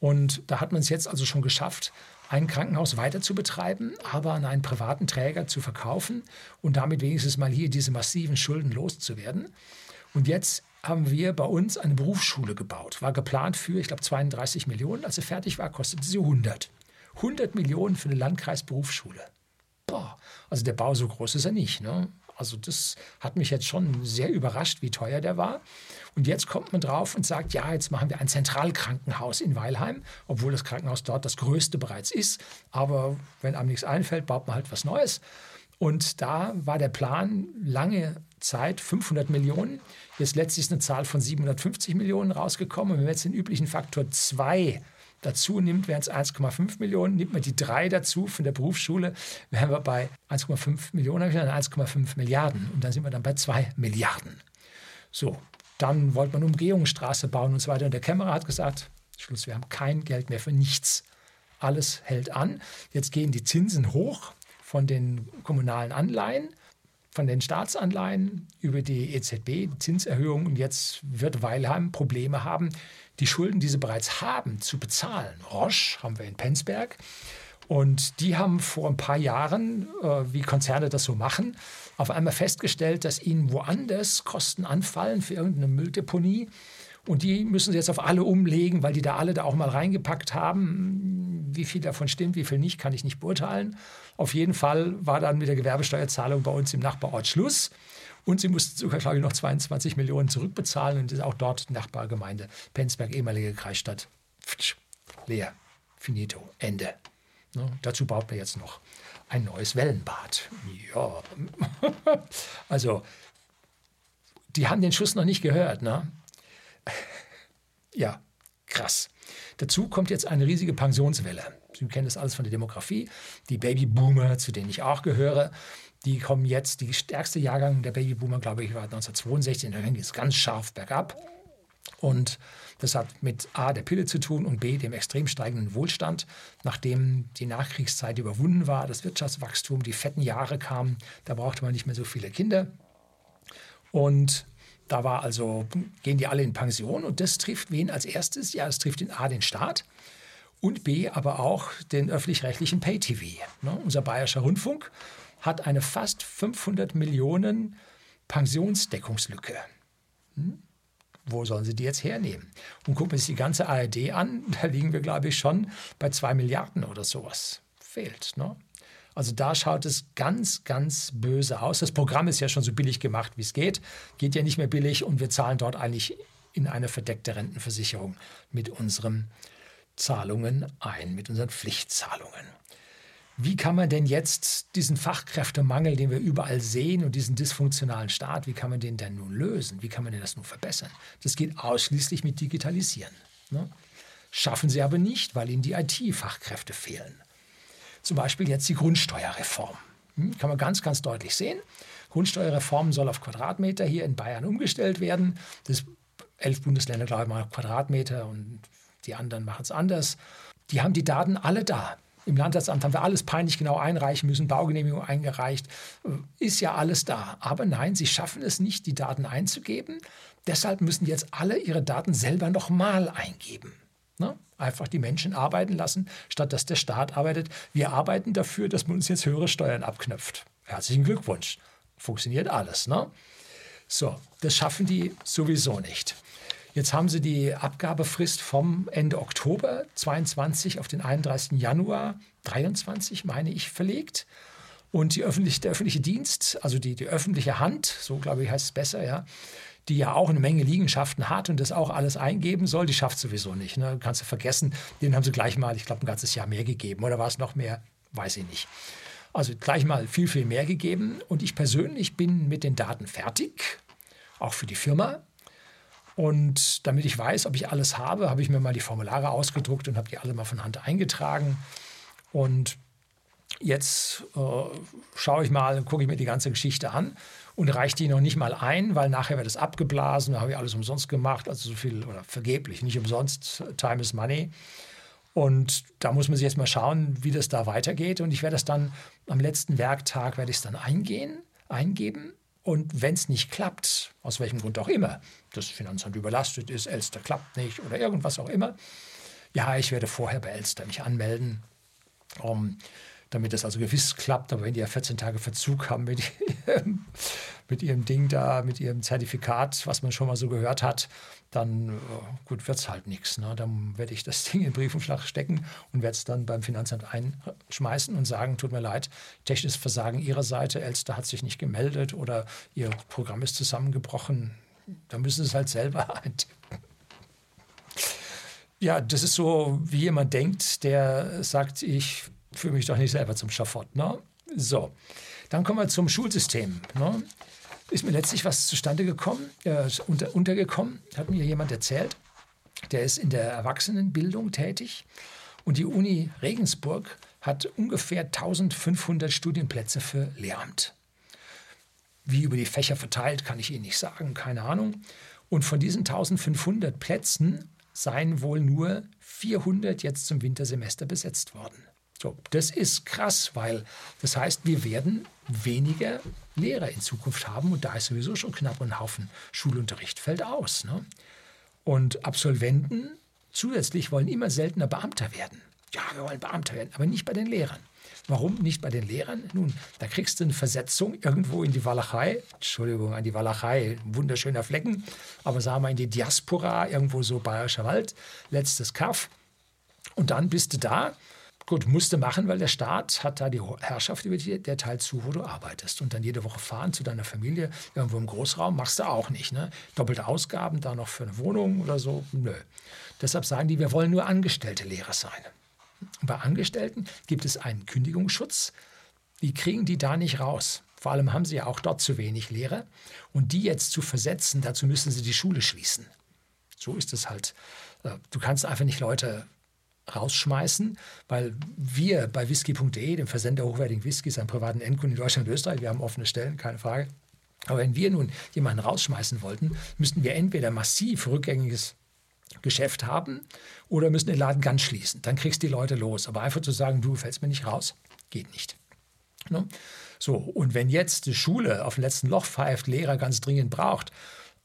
Und da hat man es jetzt also schon geschafft, ein Krankenhaus weiter zu betreiben, aber an einen privaten Träger zu verkaufen und damit wenigstens mal hier diese massiven Schulden loszuwerden. Und jetzt haben wir bei uns eine Berufsschule gebaut. War geplant für, ich glaube, 32 Millionen. Als sie fertig war, kostete sie 100. 100 Millionen für eine Landkreisberufsschule. Boah, also der Bau so groß ist er nicht. Ne? Also das hat mich jetzt schon sehr überrascht, wie teuer der war. Und jetzt kommt man drauf und sagt, ja, jetzt machen wir ein Zentralkrankenhaus in Weilheim, obwohl das Krankenhaus dort das größte bereits ist. Aber wenn einem nichts einfällt, baut man halt was Neues. Und da war der Plan lange Zeit 500 Millionen. Jetzt letztlich ist eine Zahl von 750 Millionen rausgekommen. Und wenn wir jetzt den üblichen Faktor 2 dazu nimmt, wären es 1,5 Millionen. Nimmt man die drei dazu von der Berufsschule, wären wir bei 1,5 Millionen, 1,5 Milliarden. Und dann sind wir dann bei 2 Milliarden. So, dann wollte man Umgehungsstraße bauen und so weiter. Und der Kämmerer hat gesagt, Schluss, wir haben kein Geld mehr für nichts. Alles hält an. Jetzt gehen die Zinsen hoch von den kommunalen Anleihen von den Staatsanleihen über die EZB, die Zinserhöhung. Und jetzt wird Weilheim Probleme haben, die Schulden, die sie bereits haben, zu bezahlen. Roche haben wir in Penzberg. Und die haben vor ein paar Jahren, äh, wie Konzerne das so machen, auf einmal festgestellt, dass ihnen woanders Kosten anfallen für irgendeine Mülldeponie. Und die müssen sie jetzt auf alle umlegen, weil die da alle da auch mal reingepackt haben. Wie viel davon stimmt, wie viel nicht, kann ich nicht beurteilen. Auf jeden Fall war dann mit der Gewerbesteuerzahlung bei uns im Nachbarort Schluss. Und sie mussten sogar, glaube ich, noch 22 Millionen zurückbezahlen. Und ist auch dort Nachbargemeinde Penzberg, ehemalige Kreisstadt. Pftsch, leer. Finito. Ende. Ne? Dazu baut man jetzt noch ein neues Wellenbad. Ja. also, die haben den Schuss noch nicht gehört. Ne? Ja, krass. Dazu kommt jetzt eine riesige Pensionswelle. Sie kennen das alles von der Demografie. Die Babyboomer, zu denen ich auch gehöre, die kommen jetzt, die stärkste Jahrgang der Babyboomer, glaube ich, war 1962, da ging es ganz scharf bergab. Und das hat mit A, der Pille zu tun und B, dem extrem steigenden Wohlstand. Nachdem die Nachkriegszeit überwunden war, das Wirtschaftswachstum, die fetten Jahre kamen, da brauchte man nicht mehr so viele Kinder. Und da war also, gehen die alle in Pension und das trifft wen als erstes? Ja, es trifft in A den Staat und B aber auch den öffentlich-rechtlichen Pay-TV. Ne? Unser Bayerischer Rundfunk hat eine fast 500 Millionen Pensionsdeckungslücke. Hm? Wo sollen sie die jetzt hernehmen? Und gucken wir sich die ganze ARD an, da liegen wir, glaube ich, schon bei zwei Milliarden oder sowas. Fehlt. Ne? Also da schaut es ganz, ganz böse aus. Das Programm ist ja schon so billig gemacht, wie es geht. Geht ja nicht mehr billig und wir zahlen dort eigentlich in eine verdeckte Rentenversicherung mit unseren Zahlungen ein, mit unseren Pflichtzahlungen. Wie kann man denn jetzt diesen Fachkräftemangel, den wir überall sehen und diesen dysfunktionalen Staat, wie kann man den denn nun lösen? Wie kann man denn das nun verbessern? Das geht ausschließlich mit Digitalisieren. Ne? Schaffen sie aber nicht, weil ihnen die IT-Fachkräfte fehlen. Zum Beispiel jetzt die Grundsteuerreform. Hm, kann man ganz, ganz deutlich sehen. Grundsteuerreform soll auf Quadratmeter hier in Bayern umgestellt werden. Das elf Bundesländer, glaube ich, mal Quadratmeter und die anderen machen es anders. Die haben die Daten alle da. Im Landratsamt haben wir alles peinlich genau einreichen müssen, Baugenehmigung eingereicht, ist ja alles da. Aber nein, sie schaffen es nicht, die Daten einzugeben. Deshalb müssen jetzt alle ihre Daten selber nochmal eingeben. Ne? Einfach die Menschen arbeiten lassen, statt dass der Staat arbeitet. Wir arbeiten dafür, dass man uns jetzt höhere Steuern abknöpft. Herzlichen Glückwunsch. Funktioniert alles. Ne? So, das schaffen die sowieso nicht. Jetzt haben sie die Abgabefrist vom Ende Oktober 22 auf den 31. Januar 23, meine ich, verlegt. Und die öffentliche, der öffentliche Dienst, also die, die öffentliche Hand, so glaube ich heißt es besser, ja, die ja auch eine Menge Liegenschaften hat und das auch alles eingeben soll, die schafft sowieso nicht. Ne? Kannst du vergessen, denen haben sie gleich mal, ich glaube, ein ganzes Jahr mehr gegeben. Oder war es noch mehr? Weiß ich nicht. Also gleich mal viel, viel mehr gegeben. Und ich persönlich bin mit den Daten fertig, auch für die Firma. Und damit ich weiß, ob ich alles habe, habe ich mir mal die Formulare ausgedruckt und habe die alle mal von Hand eingetragen. Und jetzt äh, schaue ich mal, gucke ich mir die ganze Geschichte an und reiche die noch nicht mal ein, weil nachher wird es abgeblasen, da habe ich alles umsonst gemacht, also so viel oder vergeblich, nicht umsonst, Time is Money. Und da muss man sich jetzt mal schauen, wie das da weitergeht. Und ich werde das dann am letzten Werktag werde ich es dann eingehen, eingeben und wenn es nicht klappt, aus welchem Grund auch immer, das Finanzamt überlastet ist, Elster klappt nicht oder irgendwas auch immer, ja, ich werde vorher bei Elster mich anmelden Um, damit das also gewiss klappt. Aber wenn die ja 14 Tage Verzug haben mit ihrem, mit ihrem Ding da, mit ihrem Zertifikat, was man schon mal so gehört hat, dann äh, gut, wird es halt nichts. Ne? Dann werde ich das Ding in Briefumschlag stecken und werde es dann beim Finanzamt einschmeißen und sagen, tut mir leid, technisches Versagen Ihrer Seite, Elster hat sich nicht gemeldet oder Ihr Programm ist zusammengebrochen. Da müssen Sie es halt selber eintippen. Ja, das ist so, wie jemand denkt, der sagt, ich fühle mich doch nicht selber zum Schafott. Ne? So, dann kommen wir zum Schulsystem. Ne? Ist mir letztlich was zustande gekommen, äh, unter, untergekommen, hat mir jemand erzählt. Der ist in der Erwachsenenbildung tätig und die Uni Regensburg hat ungefähr 1500 Studienplätze für Lehramt. Wie über die Fächer verteilt, kann ich Ihnen nicht sagen, keine Ahnung. Und von diesen 1500 Plätzen seien wohl nur 400 jetzt zum Wintersemester besetzt worden. So, das ist krass, weil das heißt, wir werden weniger Lehrer in Zukunft haben und da ist sowieso schon knapp und ein Haufen Schulunterricht fällt aus. Ne? Und Absolventen zusätzlich wollen immer seltener Beamter werden. Ja, wir wollen Beamter werden, aber nicht bei den Lehrern. Warum nicht bei den Lehrern? Nun, da kriegst du eine Versetzung irgendwo in die Walachei. Entschuldigung, an die Walachei, wunderschöner Flecken. Aber sagen wir in die Diaspora, irgendwo so Bayerischer Wald, letztes Kaff. Und dann bist du da Gut, musste machen, weil der Staat hat da die Herrschaft über die, der Teil zu, wo du arbeitest. Und dann jede Woche fahren zu deiner Familie irgendwo im Großraum machst du auch nicht. Ne? Doppelte Ausgaben da noch für eine Wohnung oder so, nö. Deshalb sagen die, wir wollen nur angestellte Lehrer sein. Und bei Angestellten gibt es einen Kündigungsschutz. Die kriegen die da nicht raus. Vor allem haben sie ja auch dort zu wenig Lehrer. Und die jetzt zu versetzen, dazu müssen sie die Schule schließen. So ist es halt. Äh, du kannst einfach nicht Leute rausschmeißen, weil wir bei whisky.de, dem Versender hochwertigen Whiskys, einem privaten Endkunden in Deutschland und Österreich, wir haben offene Stellen, keine Frage. Aber wenn wir nun jemanden rausschmeißen wollten, müssten wir entweder massiv rückgängiges Geschäft haben oder müssen den Laden ganz schließen. Dann kriegst du die Leute los. Aber einfach zu sagen, du fällst mir nicht raus, geht nicht. Ne? So, und wenn jetzt die Schule auf dem letzten Loch pfeift, Lehrer ganz dringend braucht,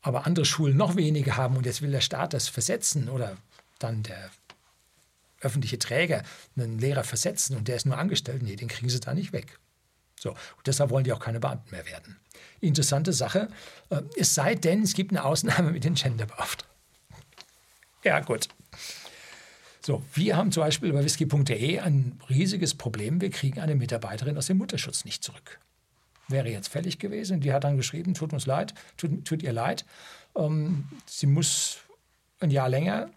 aber andere Schulen noch weniger haben und jetzt will der Staat das versetzen oder dann der öffentliche Träger einen Lehrer versetzen und der ist nur angestellt, nee, den kriegen sie da nicht weg. So, und deshalb wollen die auch keine Beamten mehr werden. Interessante Sache, äh, es sei denn, es gibt eine Ausnahme mit den Genderbeauftragten. Ja, gut. So, wir haben zum Beispiel bei whisky.de ein riesiges Problem. Wir kriegen eine Mitarbeiterin aus dem Mutterschutz nicht zurück. Wäre jetzt fällig gewesen. Die hat dann geschrieben, tut uns leid, tut, tut ihr leid. Ähm, sie muss ein Jahr länger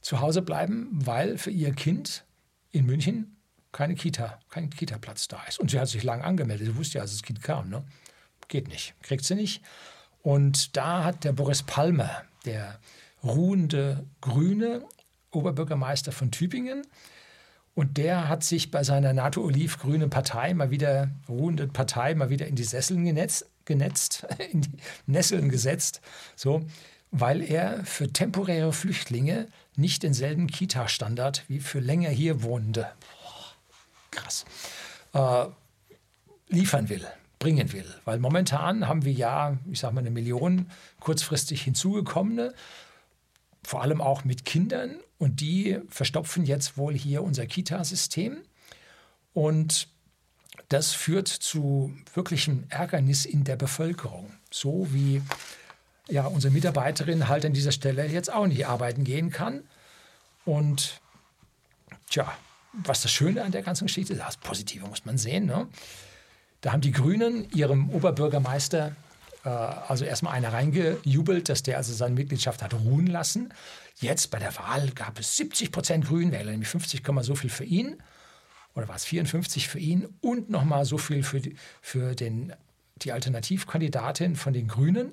zu Hause bleiben, weil für ihr Kind in München keine Kita, kein Kita-Platz da ist. Und sie hat sich lang angemeldet. Sie wusste ja, als das Kind kam. Ne? Geht nicht, kriegt sie nicht. Und da hat der Boris Palmer, der ruhende Grüne Oberbürgermeister von Tübingen, und der hat sich bei seiner NATO-Oliv-grünen Partei mal wieder, ruhende Partei, mal wieder in die Sesseln genetzt, genetzt in die Nesseln gesetzt. So, weil er für temporäre Flüchtlinge nicht denselben Kita-Standard wie für länger hier Wohnende, krass, äh, liefern will, bringen will. Weil momentan haben wir ja, ich sage mal, eine Million kurzfristig hinzugekommene, vor allem auch mit Kindern. Und die verstopfen jetzt wohl hier unser Kita-System. Und das führt zu wirklichem Ärgernis in der Bevölkerung. So wie ja, unsere Mitarbeiterin halt an dieser Stelle jetzt auch nicht arbeiten gehen kann. Und tja, was das Schöne an der ganzen Geschichte ist, das Positive muss man sehen. Ne? Da haben die Grünen ihrem Oberbürgermeister äh, also erstmal einer reingejubelt, dass der also seine Mitgliedschaft hat ruhen lassen. Jetzt bei der Wahl gab es 70 Prozent Grünwähler, nämlich 50, so viel für ihn. Oder war es 54 für ihn und nochmal so viel für, die, für den, die Alternativkandidatin von den Grünen.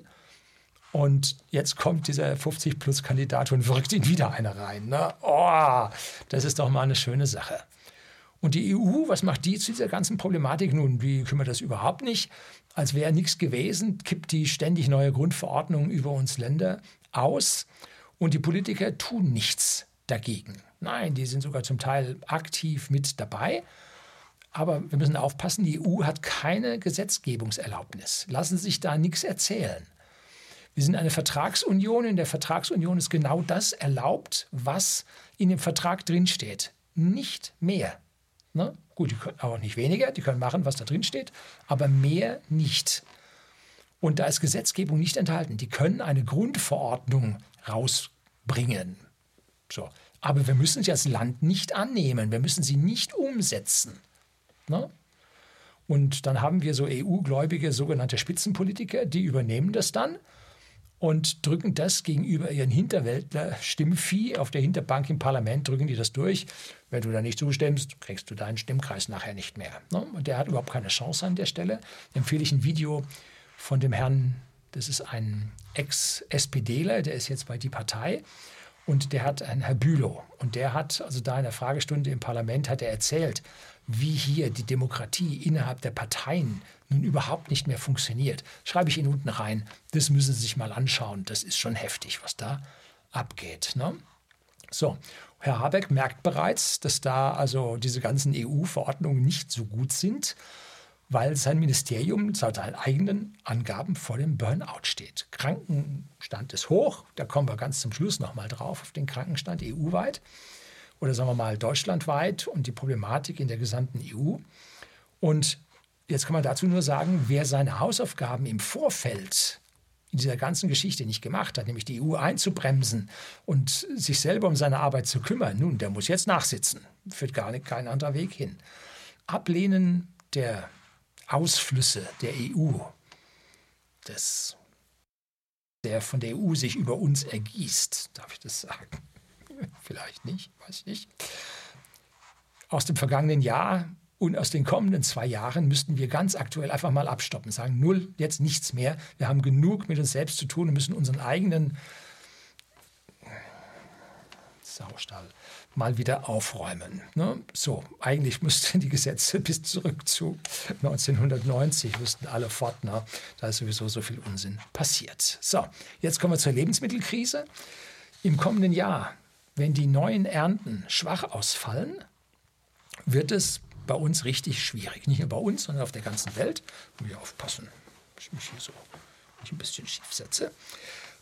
Und jetzt kommt dieser 50-Plus-Kandidat und wirkt ihn wieder einer rein. Ne? Oh, das ist doch mal eine schöne Sache. Und die EU, was macht die zu dieser ganzen Problematik? Nun, die kümmert das überhaupt nicht. Als wäre nichts gewesen, kippt die ständig neue Grundverordnungen über uns Länder aus. Und die Politiker tun nichts dagegen. Nein, die sind sogar zum Teil aktiv mit dabei. Aber wir müssen aufpassen, die EU hat keine Gesetzgebungserlaubnis. Lassen Sie sich da nichts erzählen. Wir sind eine Vertragsunion. In der Vertragsunion ist genau das erlaubt, was in dem Vertrag drinsteht. Nicht mehr. Ne? Gut, die können auch nicht weniger, die können machen, was da drin steht, aber mehr nicht. Und da ist Gesetzgebung nicht enthalten. Die können eine Grundverordnung rausbringen. So. Aber wir müssen sie als Land nicht annehmen. Wir müssen sie nicht umsetzen. Ne? Und dann haben wir so EU-gläubige sogenannte Spitzenpolitiker, die übernehmen das dann und drücken das gegenüber ihren Hinterwäldler Stimmvieh auf der Hinterbank im Parlament, drücken die das durch. Wenn du da nicht zustimmst, kriegst du deinen Stimmkreis nachher nicht mehr. Ne? Und der hat überhaupt keine Chance an der Stelle. Empfehle ich ein Video von dem Herrn, das ist ein Ex-SPDler, der ist jetzt bei Die Partei. Und der hat einen Herr Bülow. Und der hat, also da in der Fragestunde im Parlament, hat er erzählt, wie hier die Demokratie innerhalb der Parteien nun überhaupt nicht mehr funktioniert. Schreibe ich Ihnen unten rein. Das müssen Sie sich mal anschauen. Das ist schon heftig, was da abgeht. Ne? So, Herr Habeck merkt bereits, dass da also diese ganzen EU-Verordnungen nicht so gut sind, weil sein Ministerium laut seinen eigenen Angaben vor dem Burnout steht. Krankenstand ist hoch, da kommen wir ganz zum Schluss nochmal drauf, auf den Krankenstand EU-weit oder sagen wir mal deutschlandweit und die Problematik in der gesamten EU. Und Jetzt kann man dazu nur sagen, wer seine Hausaufgaben im Vorfeld in dieser ganzen Geschichte nicht gemacht hat, nämlich die EU einzubremsen und sich selber um seine Arbeit zu kümmern, nun, der muss jetzt nachsitzen. Führt gar nicht kein anderer Weg hin. Ablehnen der Ausflüsse der EU, des, der von der EU sich über uns ergießt, darf ich das sagen? Vielleicht nicht, weiß ich nicht. Aus dem vergangenen Jahr und aus den kommenden zwei Jahren müssten wir ganz aktuell einfach mal abstoppen, sagen, null, jetzt nichts mehr. Wir haben genug mit uns selbst zu tun und müssen unseren eigenen Saustall mal wieder aufräumen. Ne? So, eigentlich müssten die Gesetze bis zurück zu 1990, müssten alle fort. Ne? Da ist sowieso so viel Unsinn passiert. So, jetzt kommen wir zur Lebensmittelkrise. Im kommenden Jahr, wenn die neuen Ernten schwach ausfallen, wird es bei uns richtig schwierig. Nicht nur bei uns, sondern auf der ganzen Welt. Muss ich aufpassen, dass ich mich hier so nicht ein bisschen schief setze.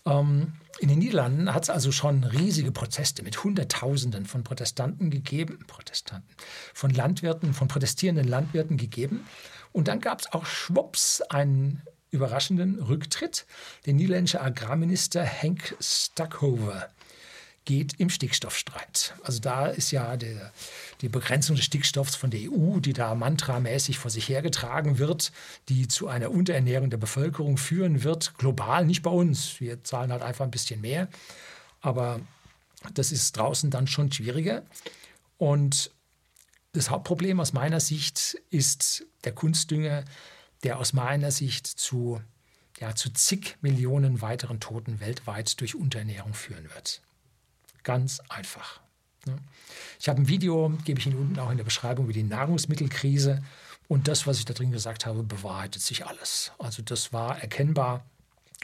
Ähm, in den Niederlanden hat es also schon riesige Proteste mit Hunderttausenden von Protestanten gegeben, Protestanten, von Landwirten, von protestierenden Landwirten gegeben. Und dann gab es auch schwupps einen überraschenden Rücktritt. Der niederländische Agrarminister Henk Stackhover geht im Stickstoffstreit. Also da ist ja der, die Begrenzung des Stickstoffs von der EU, die da mantramäßig vor sich hergetragen wird, die zu einer Unterernährung der Bevölkerung führen wird, global, nicht bei uns. Wir zahlen halt einfach ein bisschen mehr. Aber das ist draußen dann schon schwieriger. Und das Hauptproblem aus meiner Sicht ist der Kunstdünger, der aus meiner Sicht zu, ja, zu zig Millionen weiteren Toten weltweit durch Unterernährung führen wird. Ganz einfach. Ich habe ein Video, gebe ich Ihnen unten auch in der Beschreibung, über die Nahrungsmittelkrise. Und das, was ich da drin gesagt habe, bewahrheitet sich alles. Also das war erkennbar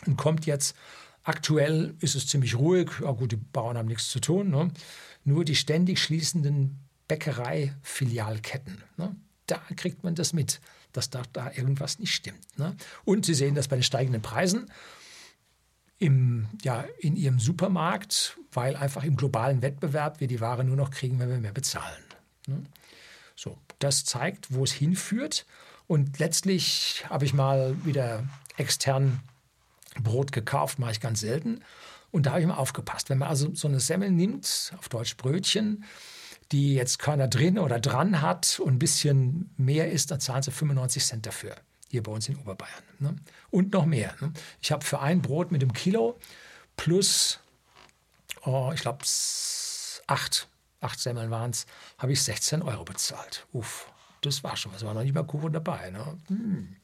und kommt jetzt. Aktuell ist es ziemlich ruhig. Ja gut, die Bauern haben nichts zu tun. Ne? Nur die ständig schließenden Bäckerei-Filialketten. Ne? Da kriegt man das mit, dass da, da irgendwas nicht stimmt. Ne? Und Sie sehen das bei den steigenden Preisen im, ja, in ihrem Supermarkt, weil einfach im globalen Wettbewerb wir die Ware nur noch kriegen, wenn wir mehr bezahlen. Ne? So, das zeigt, wo es hinführt. Und letztlich habe ich mal wieder extern Brot gekauft, mache ich ganz selten. Und da habe ich mal aufgepasst. Wenn man also so eine Semmel nimmt, auf Deutsch Brötchen, die jetzt keiner drin oder dran hat und ein bisschen mehr ist, dann zahlen sie 95 Cent dafür hier bei uns in Oberbayern. Ne? Und noch mehr. Ne? Ich habe für ein Brot mit dem Kilo plus, oh, ich glaube, acht, acht Semmeln waren es, habe ich 16 Euro bezahlt. Uff, das war schon was. War noch nicht mal Kuchen dabei. Ne? Hm.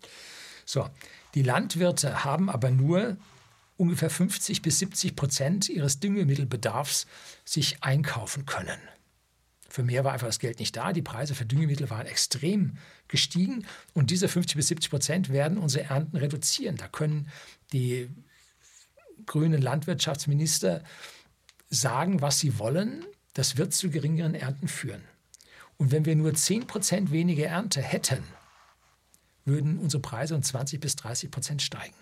So, die Landwirte haben aber nur ungefähr 50 bis 70 Prozent ihres Düngemittelbedarfs sich einkaufen können. Für mehr war einfach das Geld nicht da. Die Preise für Düngemittel waren extrem gestiegen. Und diese 50 bis 70 Prozent werden unsere Ernten reduzieren. Da können die grünen Landwirtschaftsminister sagen, was sie wollen. Das wird zu geringeren Ernten führen. Und wenn wir nur 10 Prozent weniger Ernte hätten, würden unsere Preise um 20 bis 30 Prozent steigen.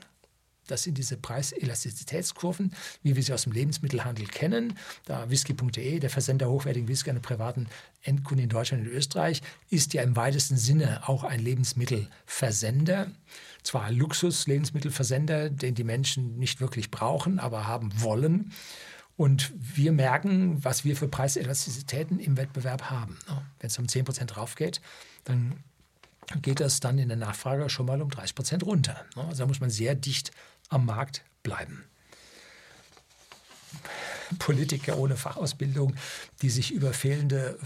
Das sind diese Preiselasticitätskurven, wie wir sie aus dem Lebensmittelhandel kennen. Da whisky.de, der Versender hochwertigen Whisky an privaten Endkunden in Deutschland und Österreich, ist ja im weitesten Sinne auch ein Lebensmittelversender. Zwar Luxus-Lebensmittelversender, den die Menschen nicht wirklich brauchen, aber haben wollen. Und wir merken, was wir für Preiselastizitäten im Wettbewerb haben. Wenn es um 10 Prozent raufgeht, dann geht das dann in der Nachfrage schon mal um 30 Prozent runter. Also da muss man sehr dicht am Markt bleiben. Politiker ohne Fachausbildung, die sich über fehlende,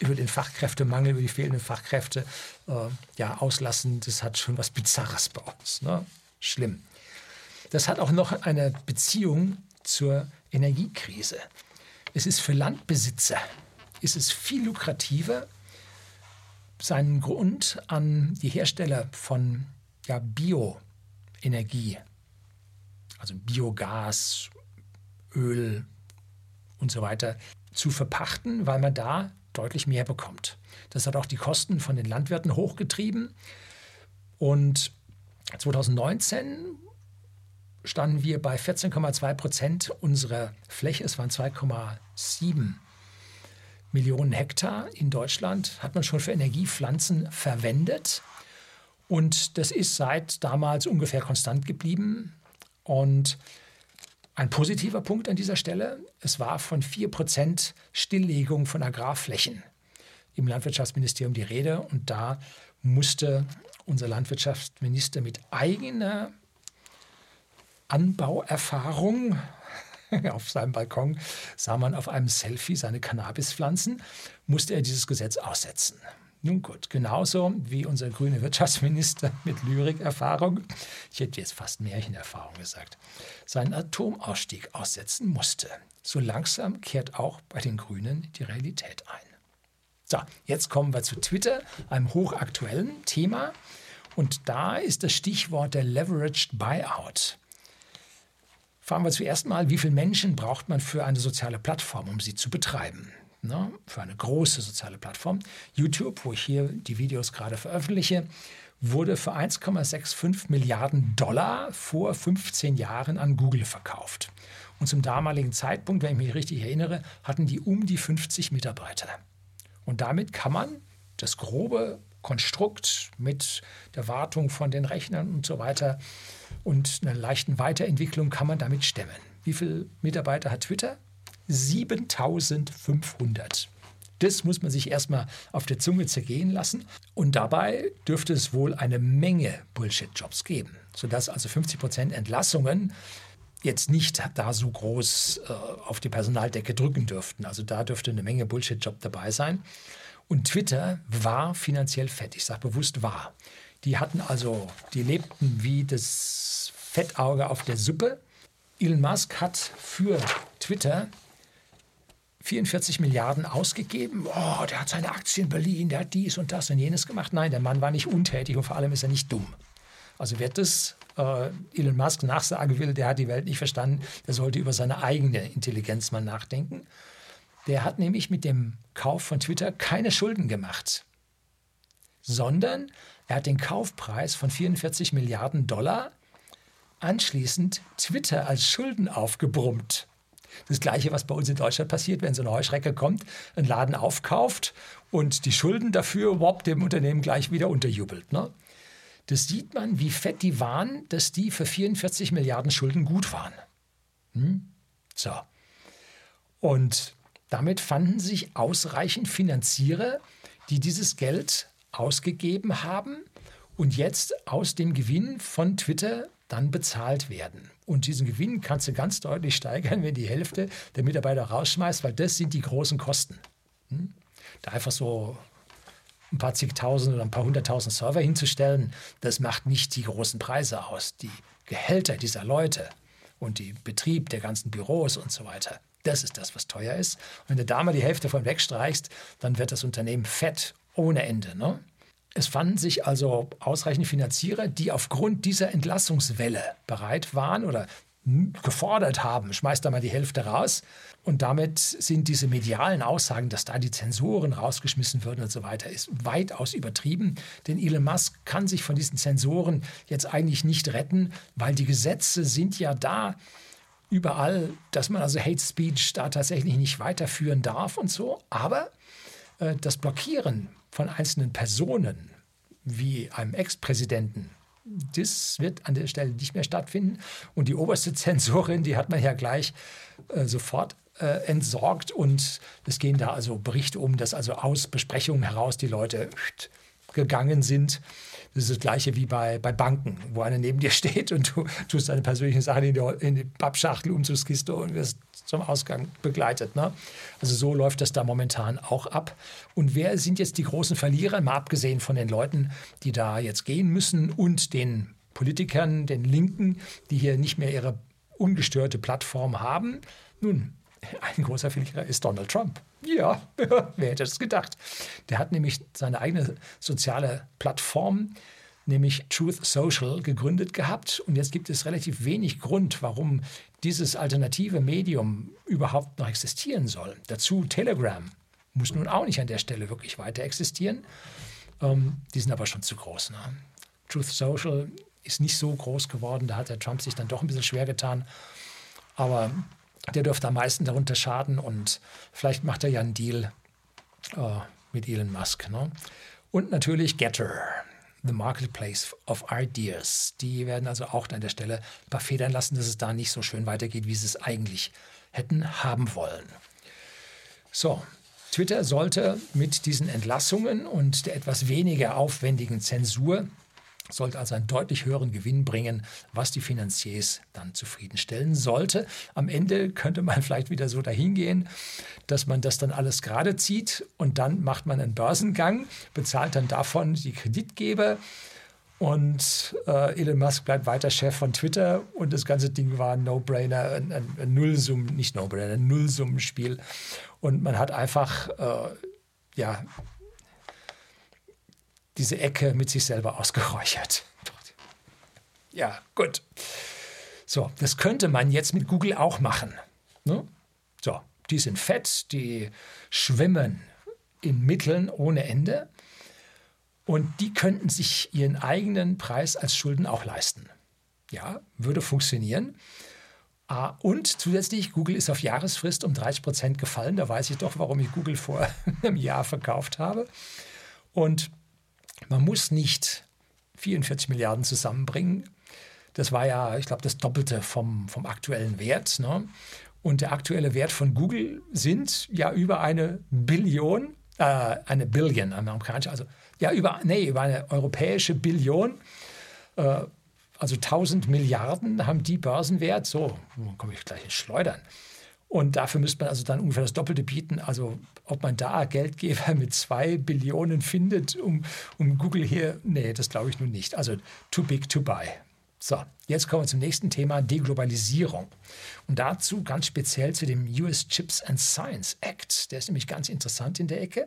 über den Fachkräftemangel, über die fehlenden Fachkräfte äh, ja, auslassen, das hat schon was Bizarres bei uns. Ne? Schlimm. Das hat auch noch eine Beziehung zur Energiekrise. Es ist für Landbesitzer ist es viel lukrativer, seinen Grund an die Hersteller von ja, Bioenergie, also Biogas, Öl und so weiter, zu verpachten, weil man da deutlich mehr bekommt. Das hat auch die Kosten von den Landwirten hochgetrieben. Und 2019 standen wir bei 14,2 Prozent unserer Fläche. Es waren 2,7 Millionen Hektar in Deutschland, hat man schon für Energiepflanzen verwendet. Und das ist seit damals ungefähr konstant geblieben. Und ein positiver Punkt an dieser Stelle, es war von 4% Stilllegung von Agrarflächen im Landwirtschaftsministerium die Rede. Und da musste unser Landwirtschaftsminister mit eigener Anbauerfahrung auf seinem Balkon sah man auf einem Selfie seine Cannabispflanzen, musste er dieses Gesetz aussetzen. Nun gut, genauso wie unser grüner Wirtschaftsminister mit Lyrikerfahrung, ich hätte jetzt fast Märchenerfahrung gesagt, seinen Atomausstieg aussetzen musste. So langsam kehrt auch bei den Grünen die Realität ein. So, jetzt kommen wir zu Twitter, einem hochaktuellen Thema. Und da ist das Stichwort der Leveraged Buyout. Fragen wir zuerst mal, wie viele Menschen braucht man für eine soziale Plattform, um sie zu betreiben? Ne? Für eine große soziale Plattform. YouTube, wo ich hier die Videos gerade veröffentliche, wurde für 1,65 Milliarden Dollar vor 15 Jahren an Google verkauft. Und zum damaligen Zeitpunkt, wenn ich mich richtig erinnere, hatten die um die 50 Mitarbeiter. Und damit kann man das grobe Konstrukt mit der Wartung von den Rechnern und so weiter und einer leichten Weiterentwicklung kann man damit stemmen. Wie viele Mitarbeiter hat Twitter? 7500. Das muss man sich erstmal auf der Zunge zergehen lassen. Und dabei dürfte es wohl eine Menge Bullshit-Jobs geben, sodass also 50 Prozent Entlassungen jetzt nicht da so groß äh, auf die Personaldecke drücken dürften. Also da dürfte eine Menge Bullshit-Job dabei sein. Und Twitter war finanziell fett. Ich sage bewusst war. Die hatten also, die lebten wie das Fettauge auf der Suppe. Elon Musk hat für Twitter 44 Milliarden ausgegeben. Oh, der hat seine Aktien in Berlin, der hat dies und das und jenes gemacht. Nein, der Mann war nicht untätig und vor allem ist er nicht dumm. Also wer das äh, Elon Musk nachsagen will, der hat die Welt nicht verstanden, der sollte über seine eigene Intelligenz mal nachdenken. Der hat nämlich mit dem Kauf von Twitter keine Schulden gemacht, sondern er hat den Kaufpreis von 44 Milliarden Dollar anschließend Twitter als Schulden aufgebrummt. Das Gleiche, was bei uns in Deutschland passiert, wenn so eine Heuschrecke kommt, einen Laden aufkauft und die Schulden dafür wop, dem Unternehmen gleich wieder unterjubelt. Ne? Das sieht man, wie fett die waren, dass die für 44 Milliarden Schulden gut waren. Hm? So. Und damit fanden sich ausreichend Finanzierer, die dieses Geld ausgegeben haben und jetzt aus dem Gewinn von Twitter dann bezahlt werden. Und diesen Gewinn kannst du ganz deutlich steigern, wenn die Hälfte der Mitarbeiter rausschmeißt, weil das sind die großen Kosten. Hm? Da einfach so ein paar zigtausend oder ein paar hunderttausend Server hinzustellen, das macht nicht die großen Preise aus. Die Gehälter dieser Leute und die Betrieb der ganzen Büros und so weiter, das ist das, was teuer ist. Und wenn du da mal die Hälfte von wegstreichst, dann wird das Unternehmen fett ohne Ende. Ne? Es fanden sich also ausreichend Finanzierer, die aufgrund dieser Entlassungswelle bereit waren oder gefordert haben, schmeißt da mal die Hälfte raus. Und damit sind diese medialen Aussagen, dass da die Zensoren rausgeschmissen würden und so weiter, ist weitaus übertrieben. Denn Elon Musk kann sich von diesen Zensoren jetzt eigentlich nicht retten, weil die Gesetze sind ja da überall, dass man also Hate Speech da tatsächlich nicht weiterführen darf und so. Aber äh, das Blockieren von einzelnen Personen, wie einem Ex-Präsidenten, das wird an der Stelle nicht mehr stattfinden. Und die oberste Zensorin, die hat man ja gleich äh, sofort äh, entsorgt. Und es gehen da also Berichte um, dass also aus Besprechungen heraus die Leute gegangen sind. Das ist das Gleiche wie bei, bei Banken, wo einer neben dir steht und du tust deine persönlichen Sachen in die, in die Pappschachtel, Umzugskiste und wirst zum Ausgang begleitet. Ne? Also so läuft das da momentan auch ab. Und wer sind jetzt die großen Verlierer, mal abgesehen von den Leuten, die da jetzt gehen müssen und den Politikern, den Linken, die hier nicht mehr ihre ungestörte Plattform haben? Nun, ein großer Verlierer ist Donald Trump. Ja, wer hätte das gedacht? Der hat nämlich seine eigene soziale Plattform, nämlich Truth Social, gegründet gehabt. Und jetzt gibt es relativ wenig Grund, warum dieses alternative Medium überhaupt noch existieren soll. Dazu Telegram muss nun auch nicht an der Stelle wirklich weiter existieren. Ähm, die sind aber schon zu groß. Ne? Truth Social ist nicht so groß geworden, da hat der Trump sich dann doch ein bisschen schwer getan. Aber der dürfte am meisten darunter schaden und vielleicht macht er ja einen Deal äh, mit Elon Musk. Ne? Und natürlich Getter, the Marketplace of Ideas. Die werden also auch an der Stelle ein paar Federn lassen, dass es da nicht so schön weitergeht, wie sie es eigentlich hätten haben wollen. So, Twitter sollte mit diesen Entlassungen und der etwas weniger aufwendigen Zensur sollte also einen deutlich höheren Gewinn bringen, was die Finanziers dann zufriedenstellen sollte. Am Ende könnte man vielleicht wieder so dahin gehen, dass man das dann alles gerade zieht und dann macht man einen Börsengang, bezahlt dann davon die Kreditgeber und äh, Elon Musk bleibt weiter Chef von Twitter und das ganze Ding war ein No-Brainer, ein, ein, ein Nullsummen, nicht No-Brainer, ein Nullsummenspiel. Und man hat einfach, äh, ja, diese Ecke mit sich selber ausgeräuchert. Ja, gut. So, das könnte man jetzt mit Google auch machen. Ne? So, die sind fett, die schwimmen in Mitteln ohne Ende und die könnten sich ihren eigenen Preis als Schulden auch leisten. Ja, würde funktionieren. Ah, und zusätzlich, Google ist auf Jahresfrist um 30 Prozent gefallen. Da weiß ich doch, warum ich Google vor einem Jahr verkauft habe. Und man muss nicht 44 Milliarden zusammenbringen. Das war ja, ich glaube, das Doppelte vom, vom aktuellen Wert. Ne? Und der aktuelle Wert von Google sind ja über eine Billion, äh, eine Billion, amerikanische, also ja, über, nee, über eine europäische Billion. Äh, also 1000 Milliarden haben die Börsenwert. So, komme ich gleich ins Schleudern. Und dafür müsste man also dann ungefähr das Doppelte bieten. Also ob man da Geldgeber mit zwei Billionen findet, um, um Google hier, nee, das glaube ich nun nicht. Also too big to buy. So, jetzt kommen wir zum nächsten Thema, Deglobalisierung. Und dazu ganz speziell zu dem US Chips and Science Act. Der ist nämlich ganz interessant in der Ecke.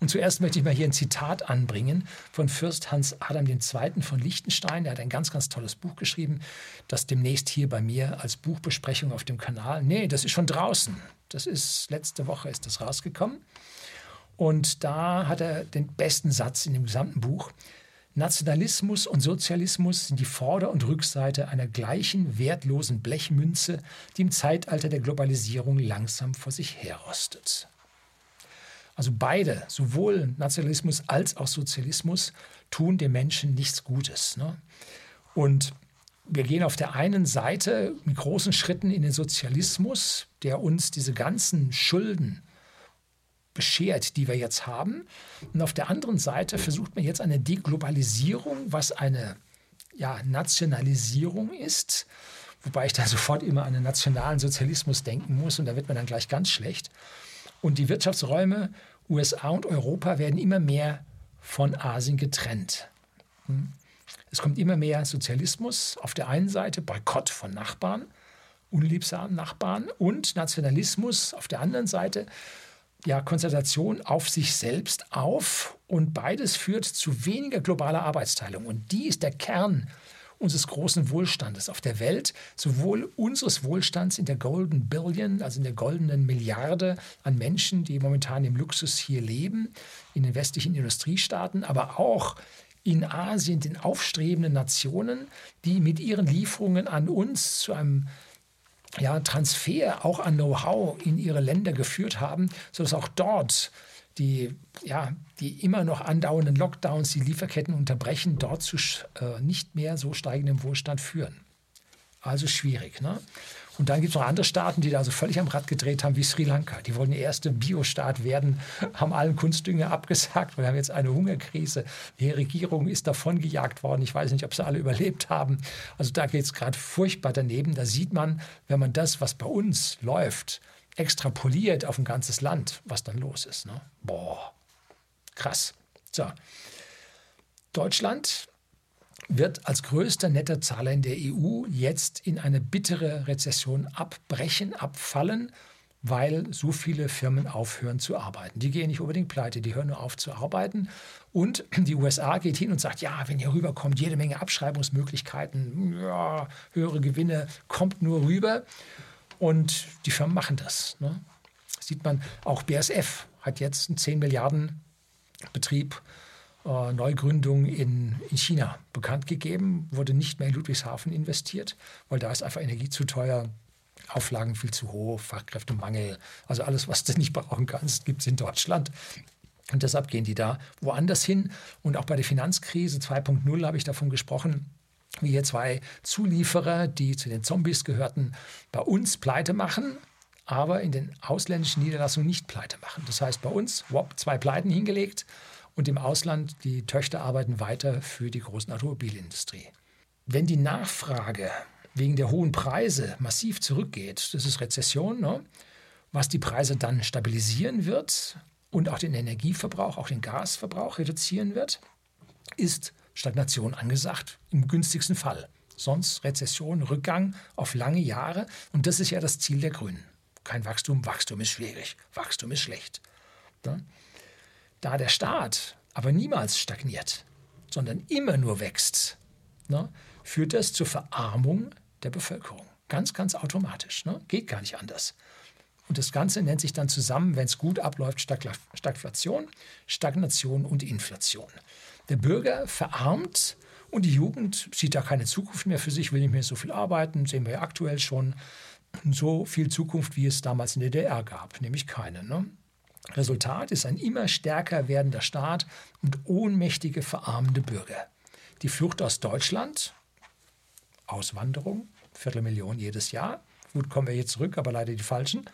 Und zuerst möchte ich mal hier ein Zitat anbringen von Fürst Hans Adam II. von Liechtenstein. Der hat ein ganz, ganz tolles Buch geschrieben, das demnächst hier bei mir als Buchbesprechung auf dem Kanal. Nee, das ist schon draußen. Das ist letzte Woche ist das rausgekommen. Und da hat er den besten Satz in dem gesamten Buch. Nationalismus und Sozialismus sind die Vorder- und Rückseite einer gleichen wertlosen Blechmünze, die im Zeitalter der Globalisierung langsam vor sich herrostet. Also beide, sowohl Nationalismus als auch Sozialismus, tun dem Menschen nichts Gutes. Ne? Und wir gehen auf der einen Seite mit großen Schritten in den Sozialismus, der uns diese ganzen Schulden beschert, die wir jetzt haben. Und auf der anderen Seite versucht man jetzt eine Deglobalisierung, was eine ja, Nationalisierung ist, wobei ich da sofort immer an den nationalen Sozialismus denken muss und da wird man dann gleich ganz schlecht. Und die Wirtschaftsräume USA und Europa werden immer mehr von Asien getrennt. Hm. Es kommt immer mehr Sozialismus auf der einen Seite, Boykott von Nachbarn, unliebsamen Nachbarn und Nationalismus auf der anderen Seite, ja, Konzentration auf sich selbst auf und beides führt zu weniger globaler Arbeitsteilung. Und die ist der Kern unseres großen Wohlstandes auf der Welt, sowohl unseres Wohlstands in der Golden Billion, also in der goldenen Milliarde an Menschen, die momentan im Luxus hier leben, in den westlichen Industriestaaten, aber auch in Asien, den aufstrebenden Nationen, die mit ihren Lieferungen an uns zu einem ja, Transfer auch an Know-how in ihre Länder geführt haben, sodass auch dort die, ja, die immer noch andauernden Lockdowns, die Lieferketten unterbrechen, dort zu äh, nicht mehr so steigendem Wohlstand führen. Also schwierig. Ne? Und dann gibt es noch andere Staaten, die da also völlig am Rad gedreht haben, wie Sri Lanka. Die wollten der erste Biostaat werden, haben allen Kunstdünger abgesagt. Wir haben jetzt eine Hungerkrise. Die Regierung ist davongejagt worden. Ich weiß nicht, ob sie alle überlebt haben. Also da geht es gerade furchtbar daneben. Da sieht man, wenn man das, was bei uns läuft, extrapoliert auf ein ganzes Land, was dann los ist. Ne? Boah, krass. So. Deutschland wird als größter Nettozahler in der EU jetzt in eine bittere Rezession abbrechen, abfallen, weil so viele Firmen aufhören zu arbeiten. Die gehen nicht unbedingt pleite, die hören nur auf zu arbeiten. Und die USA geht hin und sagt, ja, wenn ihr rüberkommt, jede Menge Abschreibungsmöglichkeiten, ja, höhere Gewinne, kommt nur rüber. Und die Firmen machen das. Ne? Sieht man, auch BSF hat jetzt einen 10 Milliarden Betrieb, äh, Neugründung in, in China bekannt gegeben, wurde nicht mehr in Ludwigshafen investiert, weil da ist einfach Energie zu teuer, Auflagen viel zu hoch, Fachkräftemangel, also alles, was du nicht brauchen kannst, gibt es in Deutschland. Und deshalb gehen die da woanders hin. Und auch bei der Finanzkrise 2.0 habe ich davon gesprochen, wie hier zwei Zulieferer, die zu den Zombies gehörten, bei uns pleite machen, aber in den ausländischen Niederlassungen nicht pleite machen. Das heißt, bei uns, wop, zwei Pleiten hingelegt und im Ausland, die Töchter arbeiten weiter für die großen Automobilindustrie. Wenn die Nachfrage wegen der hohen Preise massiv zurückgeht, das ist Rezession, ne? was die Preise dann stabilisieren wird und auch den Energieverbrauch, auch den Gasverbrauch reduzieren wird, ist Stagnation angesagt, im günstigsten Fall. Sonst Rezession, Rückgang auf lange Jahre. Und das ist ja das Ziel der Grünen. Kein Wachstum, Wachstum ist schwierig, Wachstum ist schlecht. Da der Staat aber niemals stagniert, sondern immer nur wächst, ne, führt das zur Verarmung der Bevölkerung. Ganz, ganz automatisch. Ne? Geht gar nicht anders. Und das Ganze nennt sich dann zusammen, wenn es gut abläuft, Stagflation, Stagnation und Inflation. Der Bürger verarmt und die Jugend sieht da keine Zukunft mehr für sich, will nicht mehr so viel arbeiten, sehen wir ja aktuell schon. So viel Zukunft, wie es damals in der DDR gab, nämlich keine. Ne? Resultat ist ein immer stärker werdender Staat und ohnmächtige, verarmende Bürger. Die Flucht aus Deutschland, Auswanderung, Viertelmillion jedes Jahr. Gut, kommen wir jetzt zurück, aber leider die falschen.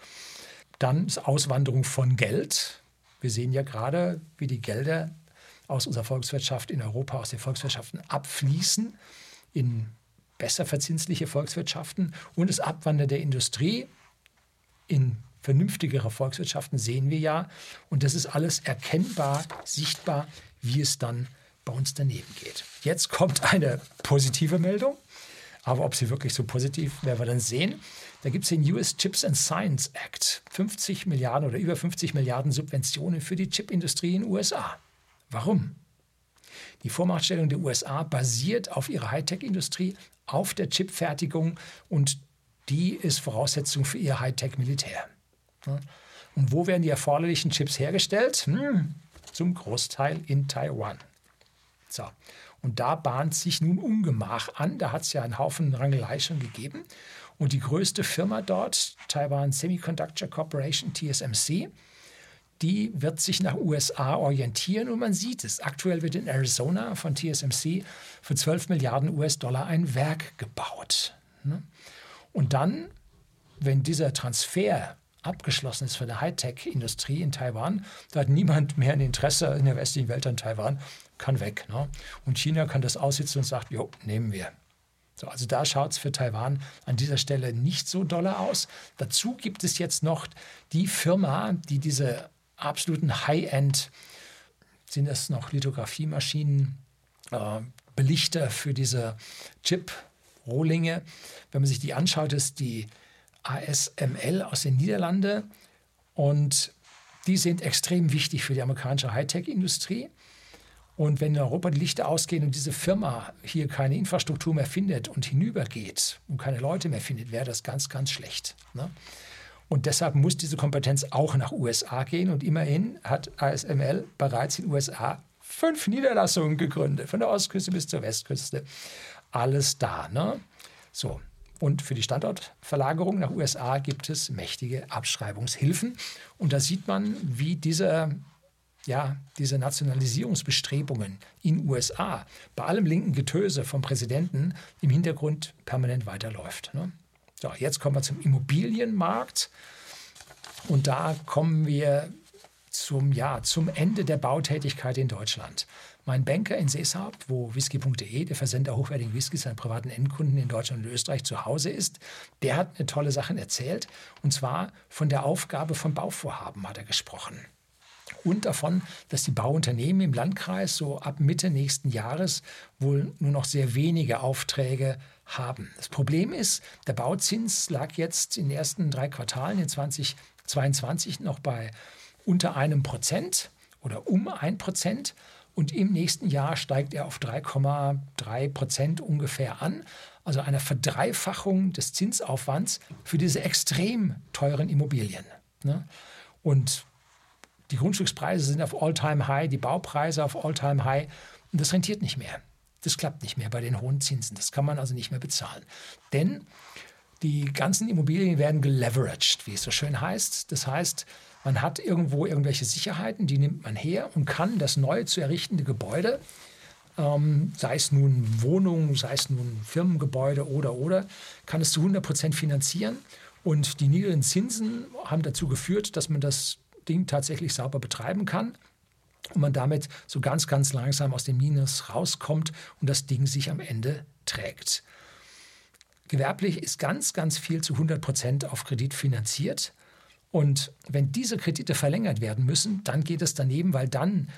Dann ist Auswanderung von Geld. Wir sehen ja gerade, wie die Gelder aus unserer Volkswirtschaft in Europa, aus den Volkswirtschaften abfließen in besser verzinsliche Volkswirtschaften und das Abwandern der Industrie in vernünftigere Volkswirtschaften sehen wir ja. Und das ist alles erkennbar, sichtbar, wie es dann bei uns daneben geht. Jetzt kommt eine positive Meldung. Aber ob sie wirklich so positiv, werden wir dann sehen. Da gibt es den US Chips and Science Act. 50 Milliarden oder über 50 Milliarden Subventionen für die Chipindustrie in den USA. Warum? Die Vormachtstellung der USA basiert auf ihrer Hightech-Industrie, auf der Chipfertigung und die ist Voraussetzung für ihr Hightech-Militär. Und wo werden die erforderlichen Chips hergestellt? Hm, zum Großteil in Taiwan. So. Und da bahnt sich nun Ungemach an. Da hat es ja einen Haufen Rangelei schon gegeben. Und die größte Firma dort, Taiwan Semiconductor Corporation, TSMC, die wird sich nach USA orientieren und man sieht es. Aktuell wird in Arizona von TSMC für 12 Milliarden US-Dollar ein Werk gebaut. Ne? Und dann, wenn dieser Transfer abgeschlossen ist für die Hightech-Industrie in Taiwan, da hat niemand mehr ein Interesse in der westlichen Welt an Taiwan, kann weg. Ne? Und China kann das aussitzen und sagt, jo, nehmen wir. So, also da schaut es für Taiwan an dieser Stelle nicht so dolle aus. Dazu gibt es jetzt noch die Firma, die diese absoluten High-End, sind es noch Lithografiemaschinen, äh, Belichter für diese Chip-Rohlinge. Wenn man sich die anschaut, ist die ASML aus den Niederlanden und die sind extrem wichtig für die amerikanische Hightech-Industrie. Und wenn in Europa die Lichter ausgehen und diese Firma hier keine Infrastruktur mehr findet und hinübergeht und keine Leute mehr findet, wäre das ganz, ganz schlecht. Ne? Und deshalb muss diese Kompetenz auch nach USA gehen. Und immerhin hat ASML bereits in den USA fünf Niederlassungen gegründet, von der Ostküste bis zur Westküste. Alles da. Ne? So. Und für die Standortverlagerung nach USA gibt es mächtige Abschreibungshilfen. Und da sieht man, wie diese ja, diese Nationalisierungsbestrebungen in USA bei allem linken Getöse vom Präsidenten im Hintergrund permanent weiterläuft. Ne? So, jetzt kommen wir zum Immobilienmarkt. Und da kommen wir zum, ja, zum Ende der Bautätigkeit in Deutschland. Mein Banker in Seeshaupt, wo whisky.de, der Versender hochwertigen Whiskys seinen privaten Endkunden in Deutschland und Österreich zu Hause ist, der hat eine tolle Sache erzählt. Und zwar von der Aufgabe von Bauvorhaben hat er gesprochen und davon, dass die Bauunternehmen im Landkreis so ab Mitte nächsten Jahres wohl nur noch sehr wenige Aufträge haben. Das Problem ist, der Bauzins lag jetzt in den ersten drei Quartalen in 2022 noch bei unter einem Prozent oder um ein Prozent. Und im nächsten Jahr steigt er auf 3,3 Prozent ungefähr an. Also eine Verdreifachung des Zinsaufwands für diese extrem teuren Immobilien. Ne? Und die Grundstückspreise sind auf All-Time-High, die Baupreise auf All-Time-High. Und das rentiert nicht mehr. Das klappt nicht mehr bei den hohen Zinsen. Das kann man also nicht mehr bezahlen. Denn die ganzen Immobilien werden geleveraged, wie es so schön heißt. Das heißt, man hat irgendwo irgendwelche Sicherheiten, die nimmt man her und kann das neu zu errichtende Gebäude, ähm, sei es nun Wohnungen, sei es nun Firmengebäude oder oder, kann es zu 100 Prozent finanzieren. Und die niedrigen Zinsen haben dazu geführt, dass man das Ding tatsächlich sauber betreiben kann und man damit so ganz, ganz langsam aus dem Minus rauskommt und das Ding sich am Ende trägt. Gewerblich ist ganz, ganz viel zu 100 Prozent auf Kredit finanziert. Und wenn diese Kredite verlängert werden müssen, dann geht es daneben, weil dann,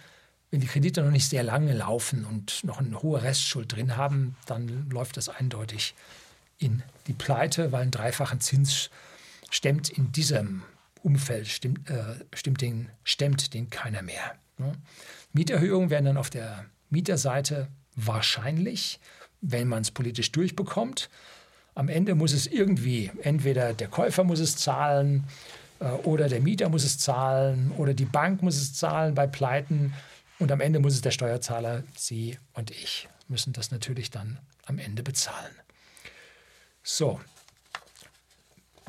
wenn die Kredite noch nicht sehr lange laufen und noch eine hohe Restschuld drin haben, dann läuft das eindeutig in die Pleite, weil ein dreifachen Zins stemmt in diesem Umfeld stimmt, äh, stimmt den, stemmt den keiner mehr. Ne? Mieterhöhungen werden dann auf der Mieterseite wahrscheinlich, wenn man es politisch durchbekommt. Am Ende muss es irgendwie, entweder der Käufer muss es zahlen oder der Mieter muss es zahlen oder die Bank muss es zahlen bei Pleiten und am Ende muss es der Steuerzahler, Sie und ich müssen das natürlich dann am Ende bezahlen. So,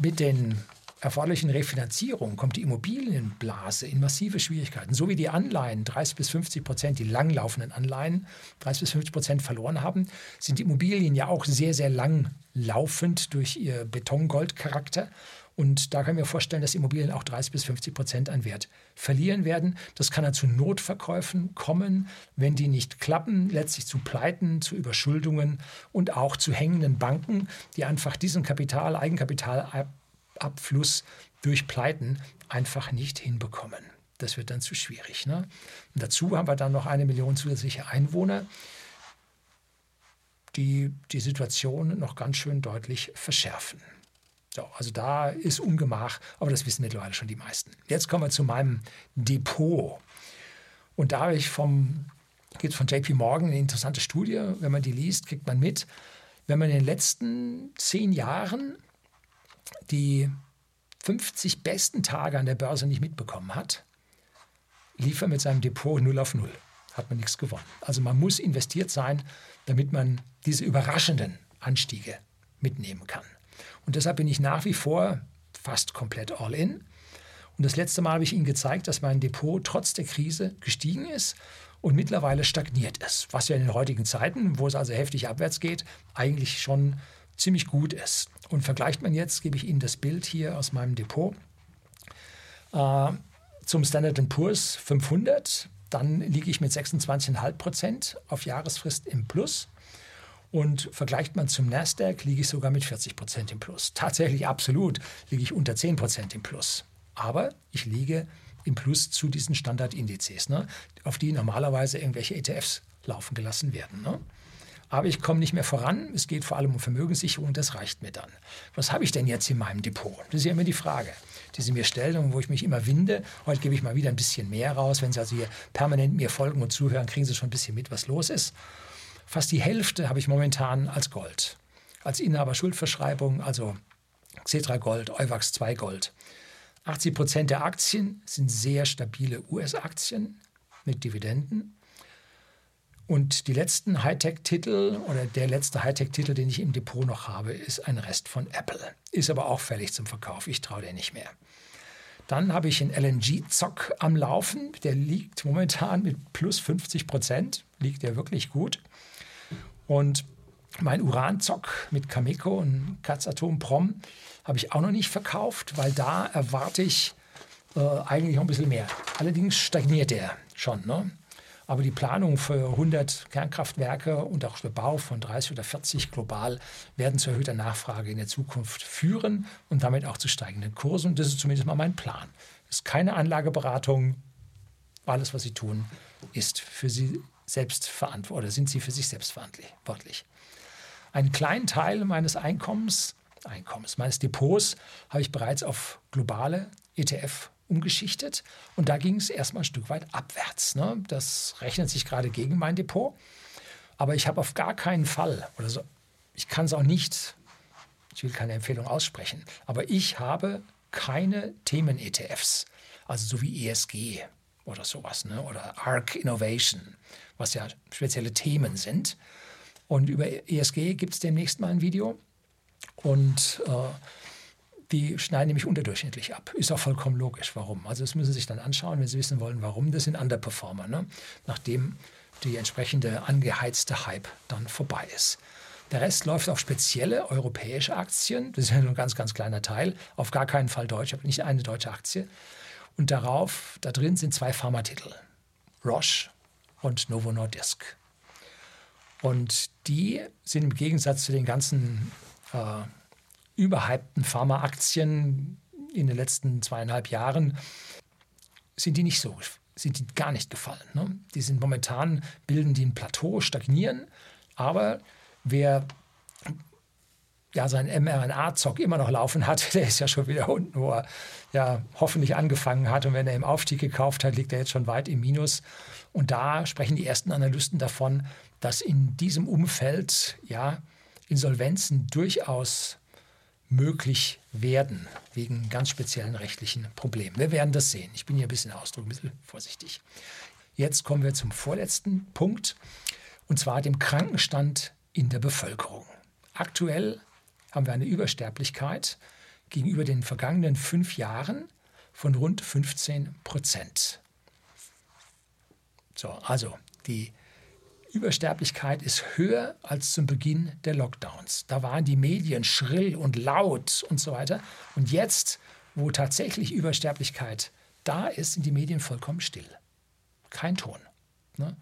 mit den erforderlichen Refinanzierung kommt die Immobilienblase in massive Schwierigkeiten. So wie die Anleihen 30 bis 50 Prozent, die langlaufenden Anleihen 30 bis 50 Prozent verloren haben, sind die Immobilien ja auch sehr, sehr langlaufend durch ihr Betongoldcharakter. Und da kann ich mir vorstellen, dass Immobilien auch 30 bis 50 Prozent an Wert verlieren werden. Das kann dann zu Notverkäufen kommen, wenn die nicht klappen, letztlich zu Pleiten, zu Überschuldungen und auch zu hängenden Banken, die einfach diesen Kapital, Eigenkapital Abfluss durch Pleiten einfach nicht hinbekommen. Das wird dann zu schwierig. Ne? Dazu haben wir dann noch eine Million zusätzliche Einwohner, die die Situation noch ganz schön deutlich verschärfen. So, also da ist Ungemach, aber das wissen mittlerweile schon die meisten. Jetzt kommen wir zu meinem Depot. Und da habe ich vom, geht von JP Morgan eine interessante Studie. Wenn man die liest, kriegt man mit, wenn man in den letzten zehn Jahren die 50 besten Tage an der Börse nicht mitbekommen hat, lief er mit seinem Depot 0 auf 0. Hat man nichts gewonnen. Also man muss investiert sein, damit man diese überraschenden Anstiege mitnehmen kann. Und deshalb bin ich nach wie vor fast komplett all in. Und das letzte Mal habe ich Ihnen gezeigt, dass mein Depot trotz der Krise gestiegen ist und mittlerweile stagniert ist. Was ja in den heutigen Zeiten, wo es also heftig abwärts geht, eigentlich schon ziemlich gut ist. Und vergleicht man jetzt, gebe ich Ihnen das Bild hier aus meinem Depot äh, zum Standard Poor's 500, dann liege ich mit 26,5 Prozent auf Jahresfrist im Plus. Und vergleicht man zum Nasdaq, liege ich sogar mit 40 Prozent im Plus. Tatsächlich absolut liege ich unter 10 Prozent im Plus. Aber ich liege im Plus zu diesen Standardindizes, ne, auf die normalerweise irgendwelche ETFs laufen gelassen werden. Ne? aber ich komme nicht mehr voran. Es geht vor allem um Vermögenssicherung, das reicht mir dann. Was habe ich denn jetzt in meinem Depot? Das ist ja immer die Frage, die Sie mir stellen und wo ich mich immer winde. Heute gebe ich mal wieder ein bisschen mehr raus. Wenn Sie also hier permanent mir folgen und zuhören, kriegen Sie schon ein bisschen mit, was los ist. Fast die Hälfte habe ich momentan als Gold. Als Inhaber Schuldverschreibung, also Xetra Gold, Euwax 2 Gold. 80 Prozent der Aktien sind sehr stabile US-Aktien mit Dividenden. Und die letzten Hightech-Titel oder der letzte Hightech-Titel, den ich im Depot noch habe, ist ein Rest von Apple. Ist aber auch fällig zum Verkauf. Ich traue dir nicht mehr. Dann habe ich einen LNG-Zock am Laufen. Der liegt momentan mit plus 50 Prozent. Liegt der wirklich gut. Und mein Uran-Zock mit Cameco und Katzatom Prom habe ich auch noch nicht verkauft, weil da erwarte ich äh, eigentlich noch ein bisschen mehr. Allerdings stagniert der schon. Ne? Aber die Planung für 100 Kernkraftwerke und auch der Bau von 30 oder 40 global werden zu erhöhter Nachfrage in der Zukunft führen und damit auch zu steigenden Kursen. Das ist zumindest mal mein Plan. Es ist keine Anlageberatung. Alles, was Sie tun, ist für Sie selbst oder sind Sie für sich selbst verantwortlich. Einen kleinen Teil meines Einkommens, Einkommens, meines Depots habe ich bereits auf globale ETF umgeschichtet und da ging es erstmal ein Stück weit abwärts. Ne? Das rechnet sich gerade gegen mein Depot. Aber ich habe auf gar keinen Fall, oder so, ich kann es auch nicht, ich will keine Empfehlung aussprechen, aber ich habe keine Themen-ETFs, also so wie ESG oder sowas, ne? oder ARC Innovation, was ja spezielle Themen sind. Und über ESG gibt es demnächst mal ein Video. Und äh, die schneiden nämlich unterdurchschnittlich ab. Ist auch vollkommen logisch. Warum? Also das müssen Sie sich dann anschauen, wenn Sie wissen wollen, warum. Das sind Underperformer, ne? nachdem die entsprechende angeheizte Hype dann vorbei ist. Der Rest läuft auf spezielle europäische Aktien. Das ist ja nur ein ganz, ganz kleiner Teil. Auf gar keinen Fall deutsch. Ich habe nicht eine deutsche Aktie. Und darauf, da drin sind zwei Pharmatitel. Roche und Novo Nordisk. Und die sind im Gegensatz zu den ganzen äh, überhypten Pharmaaktien in den letzten zweieinhalb Jahren sind die nicht so, sind die gar nicht gefallen. Ne? Die sind momentan, bilden die ein Plateau, stagnieren, aber wer ja seinen mRNA-Zock immer noch laufen hat, der ist ja schon wieder unten, wo er ja hoffentlich angefangen hat. Und wenn er im Aufstieg gekauft hat, liegt er jetzt schon weit im Minus. Und da sprechen die ersten Analysten davon, dass in diesem Umfeld ja Insolvenzen durchaus möglich werden, wegen ganz speziellen rechtlichen Problemen. Wir werden das sehen. Ich bin hier ein bisschen Ausdruck, ein bisschen vorsichtig. Jetzt kommen wir zum vorletzten Punkt, und zwar dem Krankenstand in der Bevölkerung. Aktuell haben wir eine Übersterblichkeit gegenüber den vergangenen fünf Jahren von rund 15 Prozent. So, also die Übersterblichkeit ist höher als zum Beginn der Lockdowns. Da waren die Medien schrill und laut und so weiter. Und jetzt, wo tatsächlich Übersterblichkeit da ist, sind die Medien vollkommen still. Kein Ton. Ne?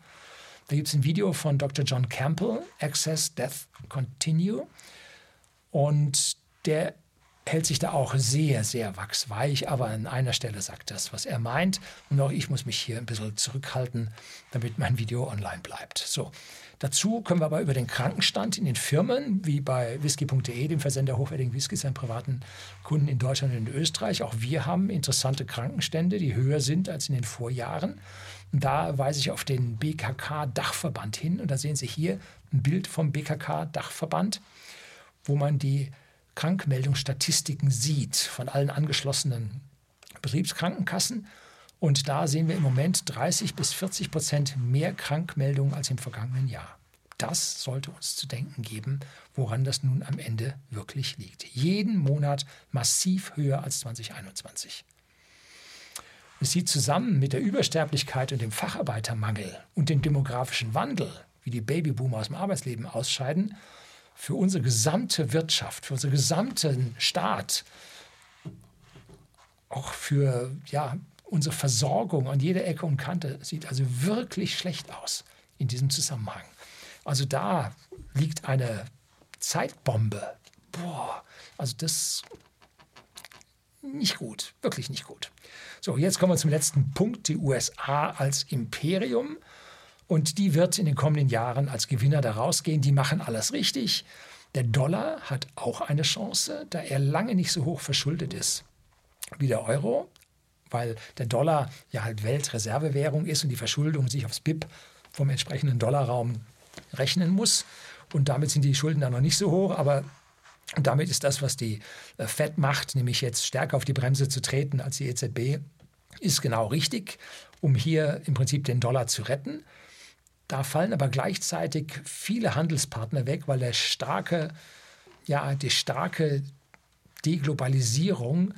Da gibt es ein Video von Dr. John Campbell, Access Death Continue. Und der hält sich da auch sehr, sehr wachsweich, aber an einer Stelle sagt das, was er meint. Und auch ich muss mich hier ein bisschen zurückhalten, damit mein Video online bleibt. So. Dazu können wir aber über den Krankenstand in den Firmen, wie bei whisky.de, dem Versender hochwertigen Whiskys an privaten Kunden in Deutschland und in Österreich, auch wir haben interessante Krankenstände, die höher sind als in den Vorjahren. Und da weise ich auf den BKK-Dachverband hin. Und da sehen Sie hier ein Bild vom BKK-Dachverband, wo man die Krankmeldungsstatistiken sieht von allen angeschlossenen Betriebskrankenkassen. Und da sehen wir im Moment 30 bis 40 Prozent mehr Krankmeldungen als im vergangenen Jahr. Das sollte uns zu denken geben, woran das nun am Ende wirklich liegt. Jeden Monat massiv höher als 2021. Es sieht zusammen mit der Übersterblichkeit und dem Facharbeitermangel und dem demografischen Wandel, wie die Babyboomer aus dem Arbeitsleben ausscheiden, für unsere gesamte Wirtschaft, für unseren gesamten Staat, auch für ja, unsere Versorgung an jeder Ecke und Kante sieht also wirklich schlecht aus in diesem Zusammenhang. Also da liegt eine Zeitbombe. Boah, also das nicht gut, wirklich nicht gut. So, jetzt kommen wir zum letzten Punkt, die USA als Imperium. Und die wird in den kommenden Jahren als Gewinner da rausgehen. Die machen alles richtig. Der Dollar hat auch eine Chance, da er lange nicht so hoch verschuldet ist wie der Euro, weil der Dollar ja halt Weltreservewährung ist und die Verschuldung sich aufs BIP vom entsprechenden Dollarraum rechnen muss. Und damit sind die Schulden dann noch nicht so hoch, aber damit ist das, was die äh, Fed macht, nämlich jetzt stärker auf die Bremse zu treten als die EZB, ist genau richtig, um hier im Prinzip den Dollar zu retten. Da fallen aber gleichzeitig viele Handelspartner weg, weil der starke, ja, die starke Deglobalisierung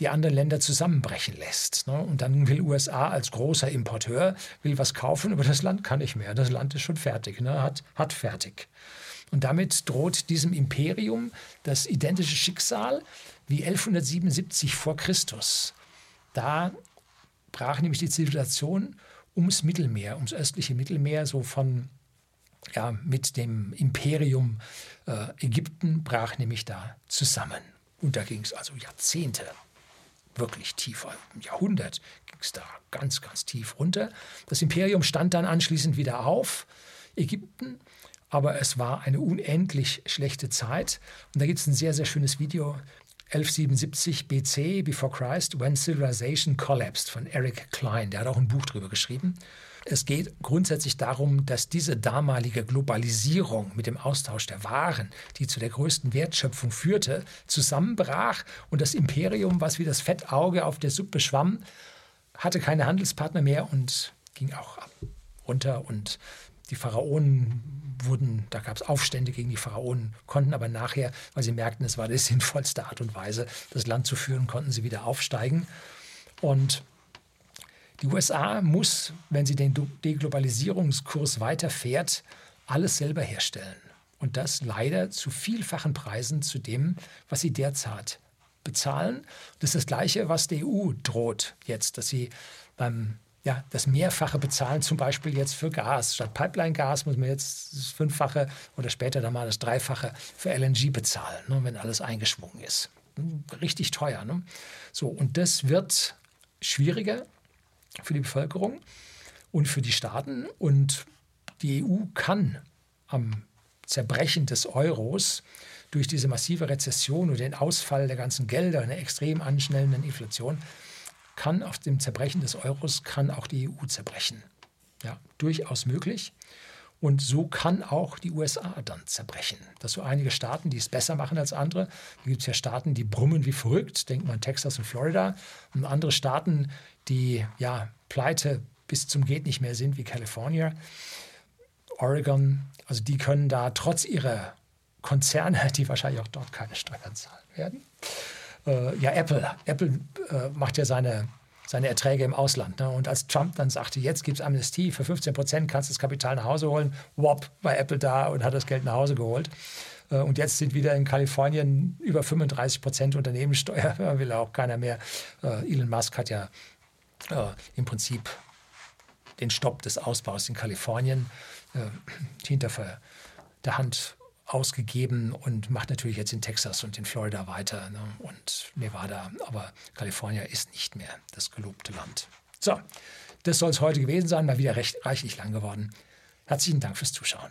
die anderen Länder zusammenbrechen lässt. Ne? Und dann will USA als großer Importeur will was kaufen, aber das Land kann nicht mehr. Das Land ist schon fertig, ne? hat, hat fertig. Und damit droht diesem Imperium das identische Schicksal wie 1177 vor Christus. Da brach nämlich die Zivilisation ums Mittelmeer, ums östliche Mittelmeer, so von ja, mit dem Imperium äh, Ägypten brach nämlich da zusammen. Und da ging es also Jahrzehnte wirklich tief, ein Jahrhundert ging es da ganz, ganz tief runter. Das Imperium stand dann anschließend wieder auf, Ägypten, aber es war eine unendlich schlechte Zeit. Und da gibt es ein sehr, sehr schönes Video, 1177 BC, Before Christ, When Civilization Collapsed von Eric Klein. Der hat auch ein Buch darüber geschrieben. Es geht grundsätzlich darum, dass diese damalige Globalisierung mit dem Austausch der Waren, die zu der größten Wertschöpfung führte, zusammenbrach und das Imperium, was wie das Fettauge auf der Suppe schwamm, hatte keine Handelspartner mehr und ging auch runter und die Pharaonen wurden, da gab es Aufstände gegen die Pharaonen, konnten aber nachher, weil sie merkten, es war die sinnvollste Art und Weise, das Land zu führen, konnten sie wieder aufsteigen. Und die USA muss, wenn sie den Deglobalisierungskurs weiterfährt, alles selber herstellen. Und das leider zu vielfachen Preisen zu dem, was sie derzeit bezahlen. Das ist das Gleiche, was der EU droht jetzt, dass sie beim ja, das Mehrfache bezahlen, zum Beispiel jetzt für Gas. Statt Pipeline-Gas muss man jetzt das Fünffache oder später dann mal das Dreifache für LNG bezahlen, ne, wenn alles eingeschwungen ist. Richtig teuer. Ne? So, und das wird schwieriger für die Bevölkerung und für die Staaten. Und die EU kann am Zerbrechen des Euros durch diese massive Rezession und den Ausfall der ganzen Gelder, einer extrem anschnellenden Inflation, kann auf dem Zerbrechen des Euros kann auch die EU zerbrechen. Ja, durchaus möglich. Und so kann auch die USA dann zerbrechen. Dass so einige Staaten, die es besser machen als andere, da gibt es ja Staaten, die brummen wie verrückt, denkt man Texas und Florida, und andere Staaten, die ja pleite bis zum geht nicht mehr sind, wie Kalifornien, Oregon, also die können da trotz ihrer Konzerne, die wahrscheinlich auch dort keine Steuern zahlen werden, äh, ja, Apple. Apple äh, macht ja seine, seine Erträge im Ausland. Ne? Und als Trump dann sagte, jetzt gibt es Amnestie, für 15 Prozent kannst du das Kapital nach Hause holen, wop, war Apple da und hat das Geld nach Hause geholt. Äh, und jetzt sind wieder in Kalifornien über 35 Prozent Unternehmenssteuer, will auch keiner mehr. Äh, Elon Musk hat ja äh, im Prinzip den Stopp des Ausbaus in Kalifornien hinter der Hand ausgegeben und macht natürlich jetzt in Texas und in Florida weiter ne? und Nevada. Aber Kalifornien ist nicht mehr das gelobte Land. So, das soll es heute gewesen sein. Mal wieder recht reichlich lang geworden. Herzlichen Dank fürs Zuschauen.